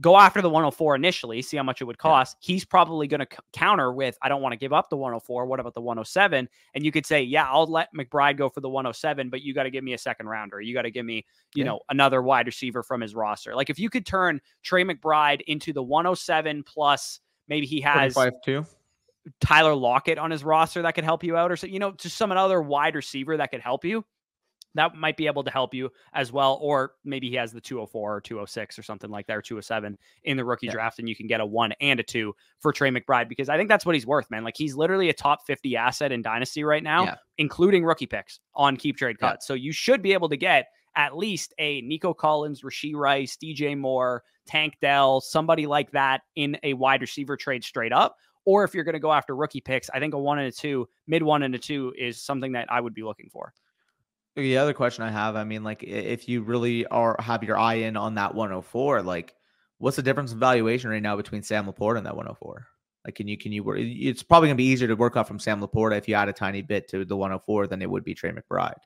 Speaker 1: go after the 104 initially, see how much it would cost. Yeah. He's probably going to c- counter with, I don't want to give up the 104. What about the 107? And you could say, yeah, I'll let McBride go for the 107, but you got to give me a second rounder. You got to give me, you yeah. know, another wide receiver from his roster. Like if you could turn Trey McBride into the 107 plus, maybe he has
Speaker 2: too.
Speaker 1: Tyler Lockett on his roster that could help you out, or so, you know, just some other wide receiver that could help you that might be able to help you as well. Or maybe he has the 204 or 206 or something like that, or 207 in the rookie yeah. draft, and you can get a one and a two for Trey McBride because I think that's what he's worth, man. Like he's literally a top 50 asset in Dynasty right now, yeah. including rookie picks on keep trade cuts. Yeah. So you should be able to get at least a Nico Collins, Rashee Rice, DJ Moore, Tank Dell, somebody like that in a wide receiver trade straight up. Or if you're going to go after rookie picks, I think a one and a two, mid one and a two is something that I would be looking for.
Speaker 2: The other question I have, I mean, like if you really are have your eye in on that 104, like what's the difference in valuation right now between Sam LaPorta and that 104? Like, can you can you work? It's probably gonna be easier to work out from Sam LaPorta if you add a tiny bit to the 104 than it would be Trey McBride.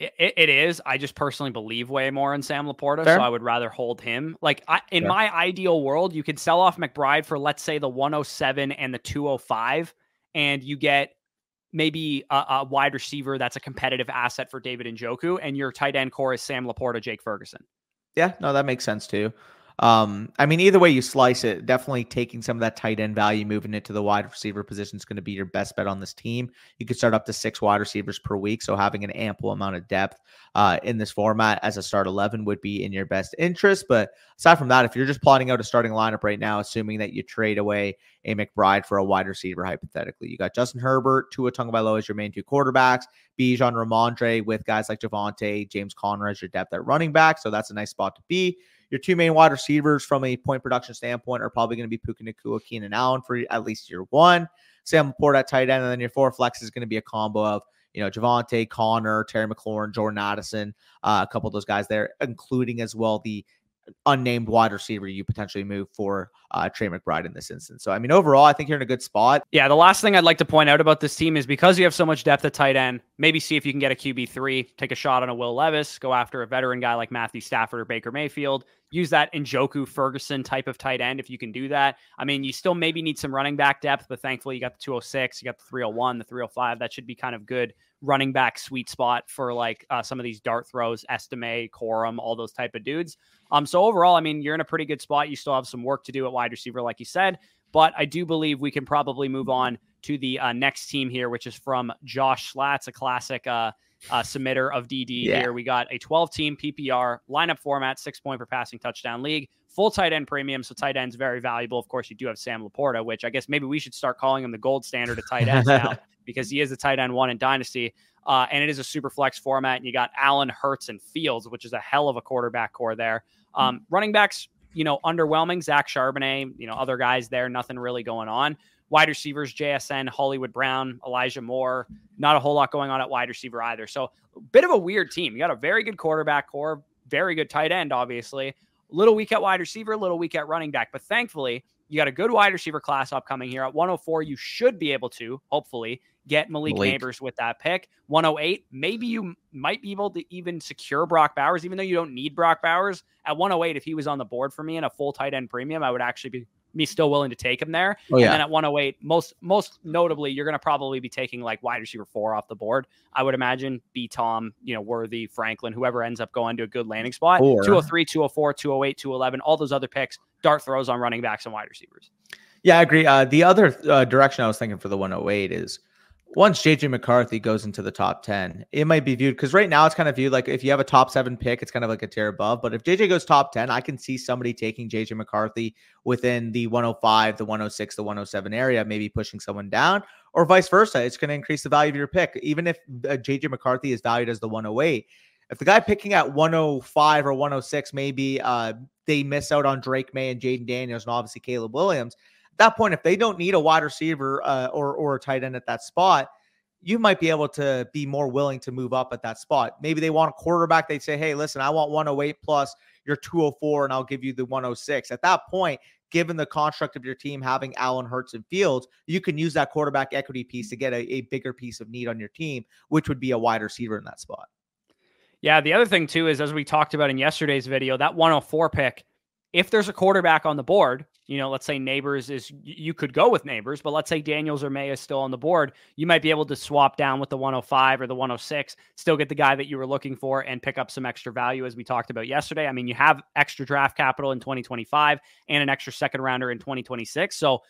Speaker 1: It, it is. I just personally believe way more in Sam LaPorta, Fair. so I would rather hold him. Like I, in Fair. my ideal world, you could sell off McBride for let's say the 107 and the 205, and you get maybe a, a, wide receiver that's a competitive asset for David Njoku, and your tight end core is Sam LaPorta, Jake Ferguson.
Speaker 2: Yeah, no, that makes sense too. Um, I mean, either way you slice it, definitely taking some of that tight end value, moving it to the wide receiver position is going to be your best bet on this team. You could start up to six wide receivers per week, so having an ample amount of depth uh, in this format as a start eleven would be in your best interest. But aside from that, if you're just plotting out a starting lineup right now, assuming that you trade away a McBride for a wide receiver, hypothetically, you got Justin Herbert, Tua Tagovailoa as your main two quarterbacks, Bijan Rhamondre with guys like Javonte, James Conner as your depth at running back. So that's a nice spot to be. Your two main wide receivers from a point production standpoint are probably going to be Puka Nacua, Keenan Allen for at least year one. Sam LaPorta at tight end, and then your four flex is going to be a combo of you know, Javonte, Conner, Terry McLaurin, Jordan Addison, uh, a couple of those guys there, including as well the unnamed wide receiver you potentially move for uh, Trey McBride in this instance. So, I mean, overall, I think you're in a good spot.
Speaker 1: Yeah. The last thing I'd like to point out about this team is because you have so much depth at tight end, maybe see if you can get a QB3, take a shot on a Will Levis, go after a veteran guy like Matthew Stafford or Baker Mayfield, use that Njoku Ferguson type of tight end if you can do that. I mean, you still maybe need some running back depth, but thankfully you got the 206, you got the 301, the 305. That should be kind of good running back sweet spot for like uh, some of these dart throws, Estime, Corum, all those type of dudes. Um, so overall, I mean, you're in a pretty good spot. You still have some work to do at wide receiver, like you said, but I do believe we can probably move on to the uh, next team here, which is from Josh Slaats, a classic uh, uh, submitter of DD yeah. here. We got a 12 team PPR lineup format, six point per passing touchdown league, full tight end premium. So tight end's very valuable. Of course, you do have Sam LaPorta, which I guess maybe we should start calling him the gold standard of tight ends now because he is the tight end one in Dynasty. Uh, and it is a super flex format. And you got Allen, Hurts, and Fields, which is a hell of a quarterback core there. Um, mm-hmm. Running backs, you know, underwhelming. Zach Charbonnet, you know, other guys there, nothing really going on. Wide receivers, JSN, Hollywood Brown, Elijah Moore, not a whole lot going on at wide receiver either. So, bit of a weird team. You got a very good quarterback core, very good tight end, obviously. Little weak at wide receiver, little weak at running back. But thankfully, you got a good wide receiver class upcoming here at 104. You should be able to, hopefully, get Malik, Malik. Nabers with that pick. 108, maybe you might be able to even secure Brock Bowers, even though you don't need Brock Bowers. At 108, if he was on the board for me in a full tight end premium, I would actually be me still willing to take him there.
Speaker 2: Oh, yeah.
Speaker 1: And then at 108, most most notably, you're going to probably be taking like wide receiver four off the board. I would imagine B Tom, you know, Worthy, Franklin, whoever ends up going to a good landing spot.
Speaker 2: Or-
Speaker 1: 203, 204, 208, 211, all those other picks, dart throws on running backs and wide receivers.
Speaker 2: Yeah, I agree. Uh, the other uh, direction I was thinking for the 108 is once JJ McCarthy goes into the top 10, it might be viewed because right now it's kind of viewed like if you have a top seven pick, it's kind of like a tier above. But if JJ goes top 10, I can see somebody taking JJ McCarthy within the 105, the 106, the 107 area, maybe pushing someone down, or vice versa. It's going to increase the value of your pick. Even if uh, JJ McCarthy is valued as the 108, if the guy picking at 105 or 106, maybe uh, they miss out on Drake Maye and Jayden Daniels and obviously Caleb Williams that point, if they don't need a wide receiver uh, or or a tight end at that spot, you might be able to be more willing to move up at that spot. Maybe they want a quarterback. They say, "Hey, listen, I want 108 plus your 204, and I'll give you the 106." At that point, given the construct of your team having Allen Hurts and Fields, you can use that quarterback equity piece to get a, a bigger piece of need on your team, which would be a wide receiver in that spot.
Speaker 1: Yeah, the other thing too is as we talked about in yesterday's video, that 104 pick, if there's a quarterback on the board, you know, let's say Nabers is you could go with Nabers, but let's say Daniels or Maye is still on the board, you might be able to swap down with the 105 or the 106, still get the guy that you were looking for and pick up some extra value as we talked about yesterday. I mean, you have extra draft capital in 2025 and an extra second rounder in 2026. So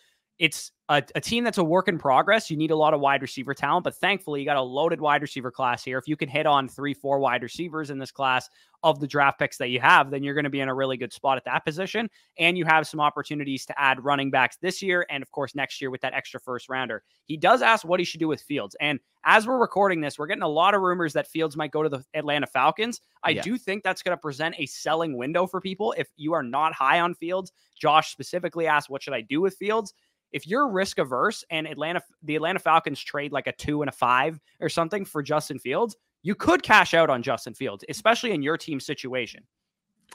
Speaker 1: it's a, a, team that's a work in progress. You need a lot of wide receiver talent, but thankfully you got a loaded wide receiver class here. If you can hit on three, four wide receivers in this class of the draft picks that you have, then you're going to be in a really good spot at that position. And you have some opportunities to add running backs this year and of course next year with that extra first rounder. He does ask what he should do with Fields. And as we're recording this, we're getting a lot of rumors that Fields might go to the Atlanta Falcons. I yeah. do think that's going to present a selling window for people. If you are not high on Fields, Josh specifically asked, what should I do with Fields? If you're risk averse and Atlanta, the Atlanta Falcons trade like a two and a five or something for Justin Fields, you could cash out on Justin Fields, especially in your team situation.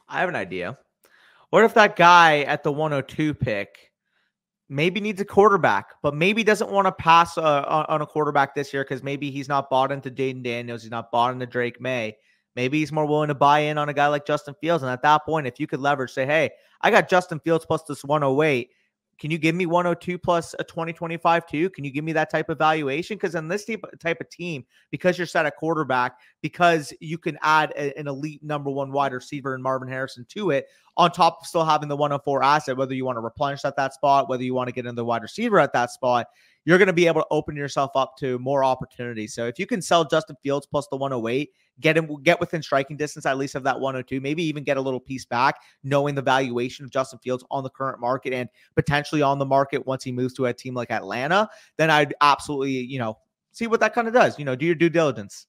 Speaker 2: I have an idea. What if that guy at the 102 pick maybe needs a quarterback, but maybe doesn't want to pass uh, on a quarterback this year because maybe he's not bought into Jayden Daniels, he's not bought into Drake Maye. Maybe he's more willing to buy in on a guy like Justin Fields. And at that point, if you could leverage, say, hey, I got Justin Fields plus this 108 can you give me 102 plus a 2025 too? Can you give me that type of valuation? Because in this type, type of team, because you're set at quarterback, because you can add a, an elite number one wide receiver in Marvin Harrison to it, on top of still having the 104 asset, whether you want to replenish at that spot, whether you want to get in the wide receiver at that spot, you're going to be able to open yourself up to more opportunities. So if you can sell Justin Fields plus the 108, get him get within striking distance at least of that 102, maybe even get a little piece back, knowing the valuation of Justin Fields on the current market and potentially on the market once he moves to a team like Atlanta, then I'd absolutely, you know, see what that kind of does. You know, do your due diligence.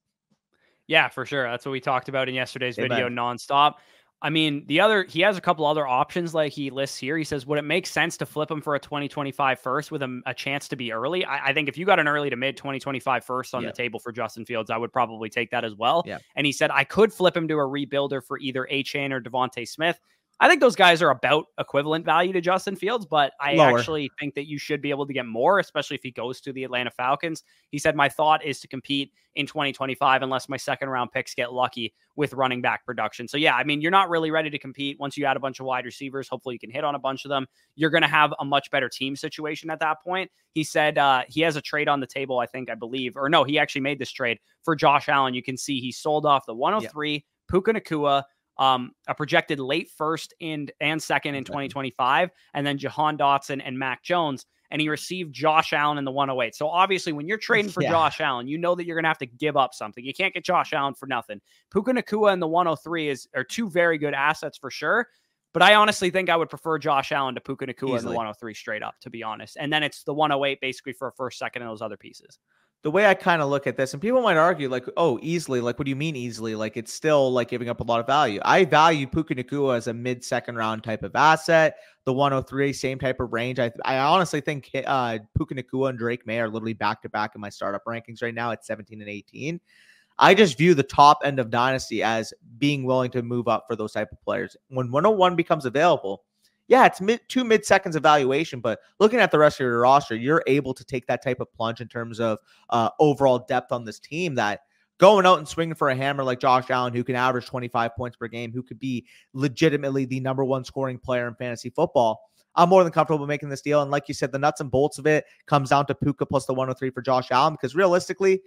Speaker 1: Yeah, for sure. That's what we talked about in yesterday's video nonstop. I mean, the other he has a couple other options like he lists here. He says, would it make sense to flip him for a 2025 first with a, a chance to be early? I, I, think if you got an early to mid 2025 first on the table for Justin Fields, I would probably take that as well.
Speaker 2: Yeah.
Speaker 1: And he said I could flip him to a rebuilder for either Achane or DeVonta Smith. I think those guys are about equivalent value to Justin Fields, but I Lower. actually think that you should be able to get more, especially if he goes to the Atlanta Falcons. He said, My thought is to compete in 2025 unless my second round picks get lucky with running back production. So, yeah, I mean, you're not really ready to compete once you add a bunch of wide receivers. Hopefully, you can hit on a bunch of them. You're going to have a much better team situation at that point. He said uh, he has a trade on the table, I think, I believe, or no, he actually made this trade for Josh Allen. You can see he sold off the 103, yeah. Puka Nacua um, a projected late first and and second in 2025, and then Jahan Dotson and Mac Jones. And he received Josh Allen in the 108. So obviously, when you're trading for yeah. Josh Allen, you know that you're going to have to give up something. You can't get Josh Allen for nothing. Puka Nacua in the 103 is are two very good assets for sure. But I honestly think I would prefer Josh Allen to Puka Nacua in the 103 straight up, to be honest. And then it's the 108 basically for a first, second, and those other pieces
Speaker 2: the way I kind of look at this, and people might argue, like, oh, easily, like, what do you mean easily? Like, it's still like giving up a lot of value. I value Puka Nacua as a mid second round type of asset. The 103, same type of range. I, I honestly think uh, Puka Nacua and Drake Maye are literally back to back in my startup rankings right now at 17 and 18. I just view the top end of Dynasty as being willing to move up for those type of players. When 101 becomes available, yeah, it's mid two mid seconds evaluation, but looking at the rest of your roster, you're able to take that type of plunge in terms of uh, overall depth on this team that going out and swinging for a hammer like Josh Allen, who can average 25 points per game, who could be legitimately the number one scoring player in fantasy football. I'm more than comfortable making this deal. And like you said, the nuts and bolts of it comes down to Puka plus the 103 for Josh Allen, because realistically,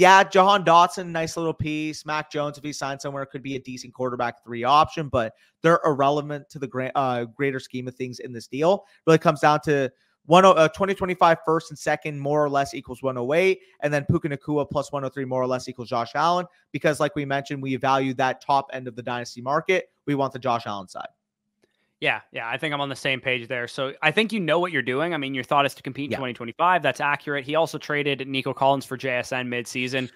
Speaker 2: yeah, Jahan Dotson, nice little piece. Mac Jones, if he signs somewhere, could be a decent quarterback three option, but they're irrelevant to the gra- uh, greater scheme of things in this deal. Really comes down to one uh, 2025 first and second more or less equals 108, and then Puka Nacua plus 103 more or less equals Josh Allen. Because, like we mentioned, we value that top end of the dynasty market. We want the Josh Allen side.
Speaker 1: Yeah, yeah, I think I'm on the same page there. So I think you know what you're doing. I mean, your thought is to compete in yeah. 2025. That's accurate. He also traded Nico Collins for JSN midseason.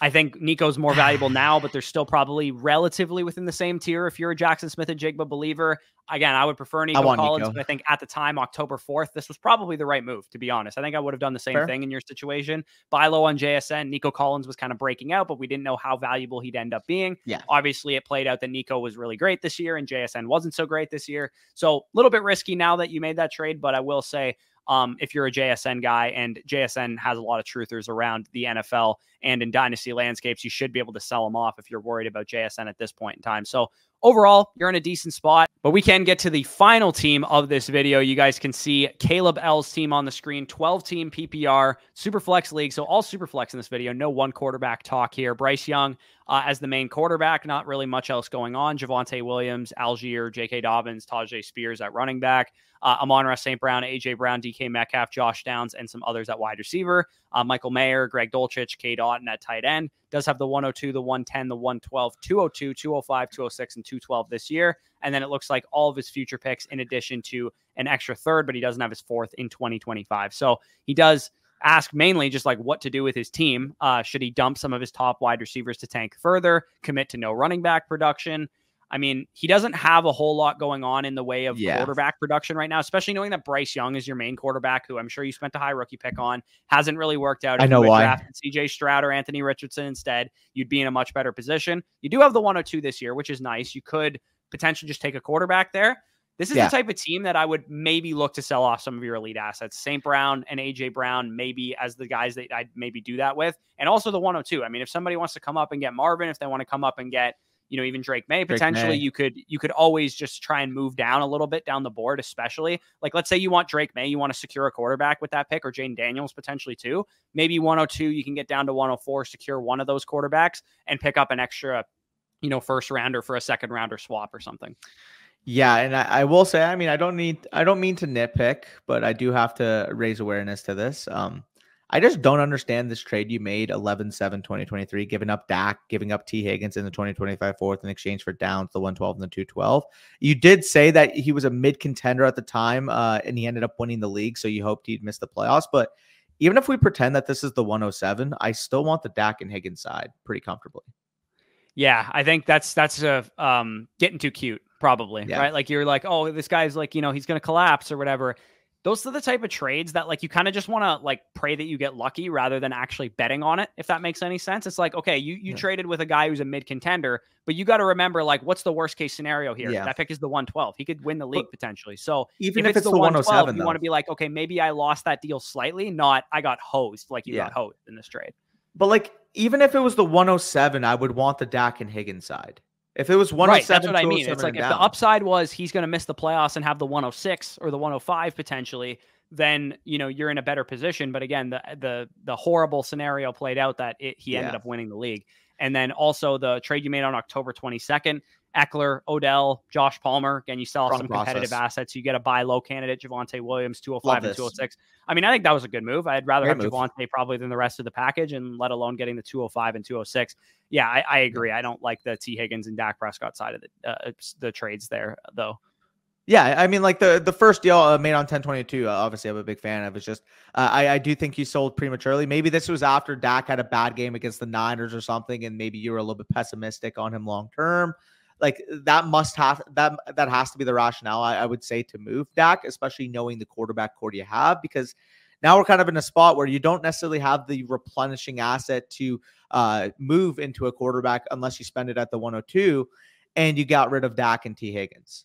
Speaker 1: I think Nico's more valuable now, but they're still probably relatively within the same tier if you're a Jaxon Smith-Njigba believer again, I would prefer Nico Collins, Nico. but I think at the time, October 4th, this was probably the right move, to be honest. I think I would have done the same Fair. thing in your situation. Buy low on JSN. Nico Collins was kind of breaking out, but we didn't know how valuable he'd end up being.
Speaker 2: Yeah.
Speaker 1: Obviously, it played out that Nico was really great this year and JSN wasn't so great this year. So a little bit risky now that you made that trade, but I will say um, if you're a JSN guy, and JSN has a lot of truthers around the NFL and in dynasty landscapes, you should be able to sell them off if you're worried about JSN at this point in time. So overall, you're in a decent spot. But we can get to the final team of this video. You guys can see Caleb L's team on the screen 12 team PPR, Superflex League. So all Superflex in this video. No one quarterback talk here. Bryce Young uh, as the main quarterback. Not really much else going on. Javonte Williams, Allgeier, J.K. Dobbins, Tyjae Spears at running back. Uh, Amon-Ra St. Brown, A.J. Brown, DK Metcalf, Josh Downs, and some others at wide receiver. Uh, Michael Mayer, Greg Dulcich, Cade Otton at tight end. Does have the 102, the 110, the 112, 202, 205, 206, and 212 this year. And then it looks like all of his future picks, in addition to an extra third, but he doesn't have his fourth in 2025. So he does ask mainly just like what to do with his team. Uh, should he dump some of his top wide receivers to tank further, commit to no running back production? I mean, he doesn't have a whole lot going on in the way of yeah. quarterback production right now, especially knowing that Bryce Young is your main quarterback, who I'm sure you spent a high rookie pick on. Hasn't really worked out.
Speaker 2: If I know why.
Speaker 1: CJ Stroud or Anthony Richardson instead, you'd be in a much better position. You do have the 102 this year, which is nice. You could potentially just take a quarterback there. This is yeah. the type of team that I would maybe look to sell off some of your elite assets. St. Brown and AJ Brown, maybe as the guys that I'd maybe do that with. And also the 102. I mean, if somebody wants to come up and get Marvin, if they want to come up and get, you know, even Drake potentially, Drake Maye. you could you could always just try and move down a little bit down the board, especially like let's say you want Drake Maye, you want to secure a quarterback with that pick, or Jayden Daniels potentially too. Maybe 102, you can get down to 104, secure one of those quarterbacks and pick up an extra, you know, first rounder for a second rounder swap or something.
Speaker 2: Yeah, and I, I, will say, I mean, I don't need, I don't mean to nitpick, but I do have to raise awareness to this. Um, I just don't understand this trade you made 11 7 2023, giving up Dak, giving up Tee Higgins in the 2025 fourth in exchange for Downs, the 112 and the 212. You did say that he was a mid contender at the time, uh, and he ended up winning the league. So you hoped he'd miss the playoffs. But even if we pretend that this is the 107, I still want the Dak and Higgins side pretty comfortably.
Speaker 1: Yeah, I think that's that's a um, getting too cute probably, yeah. right? Like you're like, oh, this guy's like, you know, he's going to collapse or whatever. Those are the type of trades that like you kind of just want to like pray that you get lucky rather than actually betting on it. If that makes any sense, it's like okay, you you yeah. traded with a guy who's a mid contender, but you got to remember like what's the worst case scenario here? Yeah. That pick is the 112. He could win the league but potentially. So
Speaker 2: even if, if it's, the 112,
Speaker 1: you want to be like, okay, maybe I lost that deal slightly, not I got hosed like you yeah. got hosed in this trade.
Speaker 2: But like even if it was the 107, I would want the Dak and Higgins side. If it was 107, right, that's what I mean.
Speaker 1: It's like if
Speaker 2: down.
Speaker 1: the upside was he's going to miss the playoffs and have the 106 or the 105 potentially, then you know you're in a better position. But again, the the the horrible scenario played out that it, he ended up winning the league. And then also the trade you made on October 22nd, Ekeler, Odell, Josh Palmer. Again, you sell off some competitive assets. You get a buy low candidate, Javonte Williams, 205 and 206. I mean, I think that was a good move. I'd rather have Javonte probably than the rest of the package, and let alone getting the 205 and 206. Yeah, I, I agree. I don't like the Tee Higgins and Dak Prescott side of the uh, the trades there, though.
Speaker 2: Yeah, I mean, like the the first deal uh, made on 1022. Uh, obviously, I'm a big fan of. It's just uh, I I do think he sold prematurely. Maybe this was after Dak had a bad game against the Niners or something, and maybe you were a little bit pessimistic on him long term like that must have that that has to be the rationale I, I would say to move Dak, especially knowing the quarterback core you have, because now we're kind of in a spot where you don't necessarily have the replenishing asset to uh, move into a quarterback unless you spend it at the 102, and you got rid of Dak and Tee Higgins.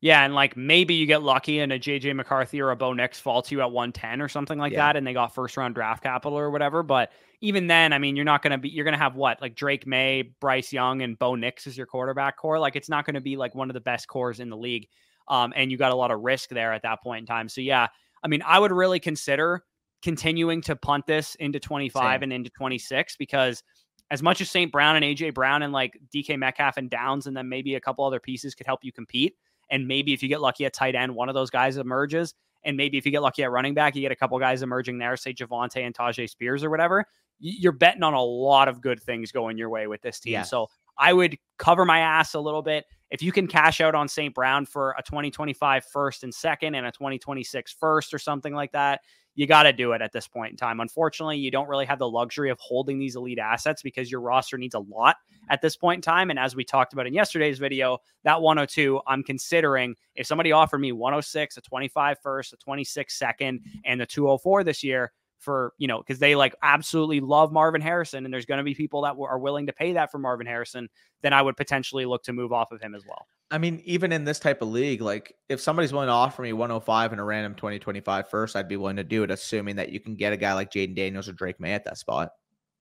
Speaker 1: Yeah, and like maybe you get lucky and a JJ McCarthy or a Bo Nix fall to you at 110 or something like yeah. that, and they got first round draft capital or whatever. But even then, I mean, you're not gonna be you're gonna have what like Drake Maye, Bryce Young, and Bo Nix as your quarterback core. Like it's not gonna be like one of the best cores in the league. Um, and you got a lot of risk there at that point in time. So yeah, I mean, I would really consider continuing to punt this into 25 Same. and into 26 because as much as St. Brown and AJ Brown and like DK Metcalf and Downs and then maybe a couple other pieces could help you compete. And maybe if you get lucky at tight end, one of those guys emerges. And maybe if you get lucky at running back, you get a couple guys emerging there, say Javonte and Tyjae Spears or whatever. You're betting on a lot of good things going your way with this team. So I would cover my ass a little bit. If you can cash out on St. Brown for a 2025 first and second and a 2026 first or something like that, you got to do it at this point in time. Unfortunately, you don't really have the luxury of holding these elite assets because your roster needs a lot at this point in time. And as we talked about in yesterday's video, that 102, I'm considering if somebody offered me 106, a 25 first, a 26 second, and the 204 this year, for you know because they like absolutely love Marvin Harrison and there's going to be people that are willing to pay that for Marvin Harrison then I would potentially look to move off of him as well.
Speaker 2: I mean even in this type of league like if somebody's willing to offer me 105 and a random 2025 first I'd be willing to do it assuming that you can get a guy like Jayden Daniels or Drake Maye at that spot.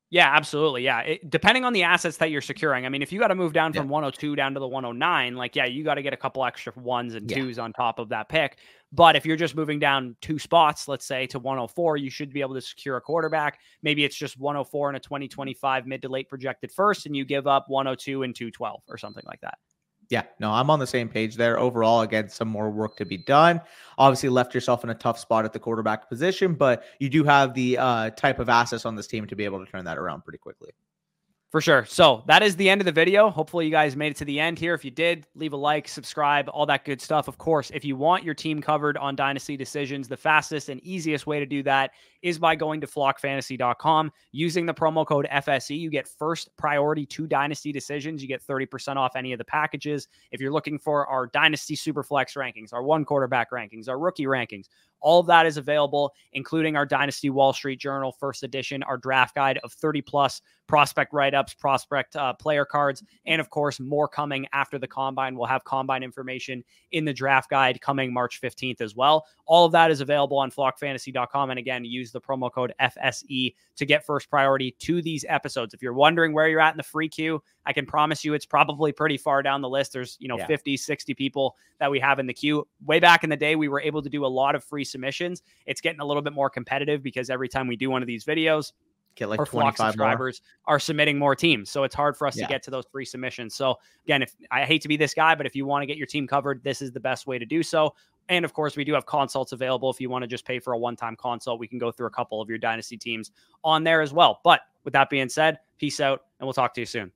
Speaker 1: Yeah, absolutely. Yeah. It, depending on the assets that you're securing. I mean, if you got to move down from yeah. 102 down to the 109, like, yeah, you got to get a couple extra ones and yeah. twos on top of that pick. But if you're just moving down two spots, let's say to 104, you should be able to secure a quarterback. Maybe it's just 104 and a 2025 mid to late projected first, and you give up 102 and 212 or something like that.
Speaker 2: Yeah, no, I'm on the same page there. Overall, again, some more work to be done. Obviously, left yourself in a tough spot at the quarterback position, but you do have the uh, type of assets on this team to be able to turn that around pretty quickly.
Speaker 1: For sure. So that is the end of the video. Hopefully, you guys made it to the end here. If you did, leave a like, subscribe, all that good stuff. Of course, if you want your team covered on Dynasty Decisions, the fastest and easiest way to do that is by going to flockfantasy.com. Using the promo code FSE, you get first priority to Dynasty Decisions. You get 30% off any of the packages. If you're looking for our Dynasty Superflex rankings, our one quarterback rankings, our rookie rankings, all of that is available, including our Dynasty Wall Street Journal first edition, our draft guide of 30 plus prospect write ups, prospect uh, player cards, and of course, more coming after the combine. We'll have combine information in the draft guide coming March 15th as well. All of that is available on flockfantasy.com. And again, use the promo code FSE to get first priority to these episodes. If you're wondering where you're at in the free queue, I can promise you it's probably pretty far down the list. There's, you know, yeah. 50, 60 people that we have in the queue. Way back in the day, we were able to do a lot of free submissions. It's getting a little bit more competitive because every time we do one of these videos,
Speaker 2: get like 25 subscribers
Speaker 1: more. are submitting more teams. So it's hard for us yeah. to get to those free submissions. So again, if I hate to be this guy, but if you want to get your team covered, this is the best way to do so. And of course, we do have consults available. If you want to just pay for a one time consult, we can go through a couple of your dynasty teams on there as well. But with that being said, peace out and we'll talk to you soon.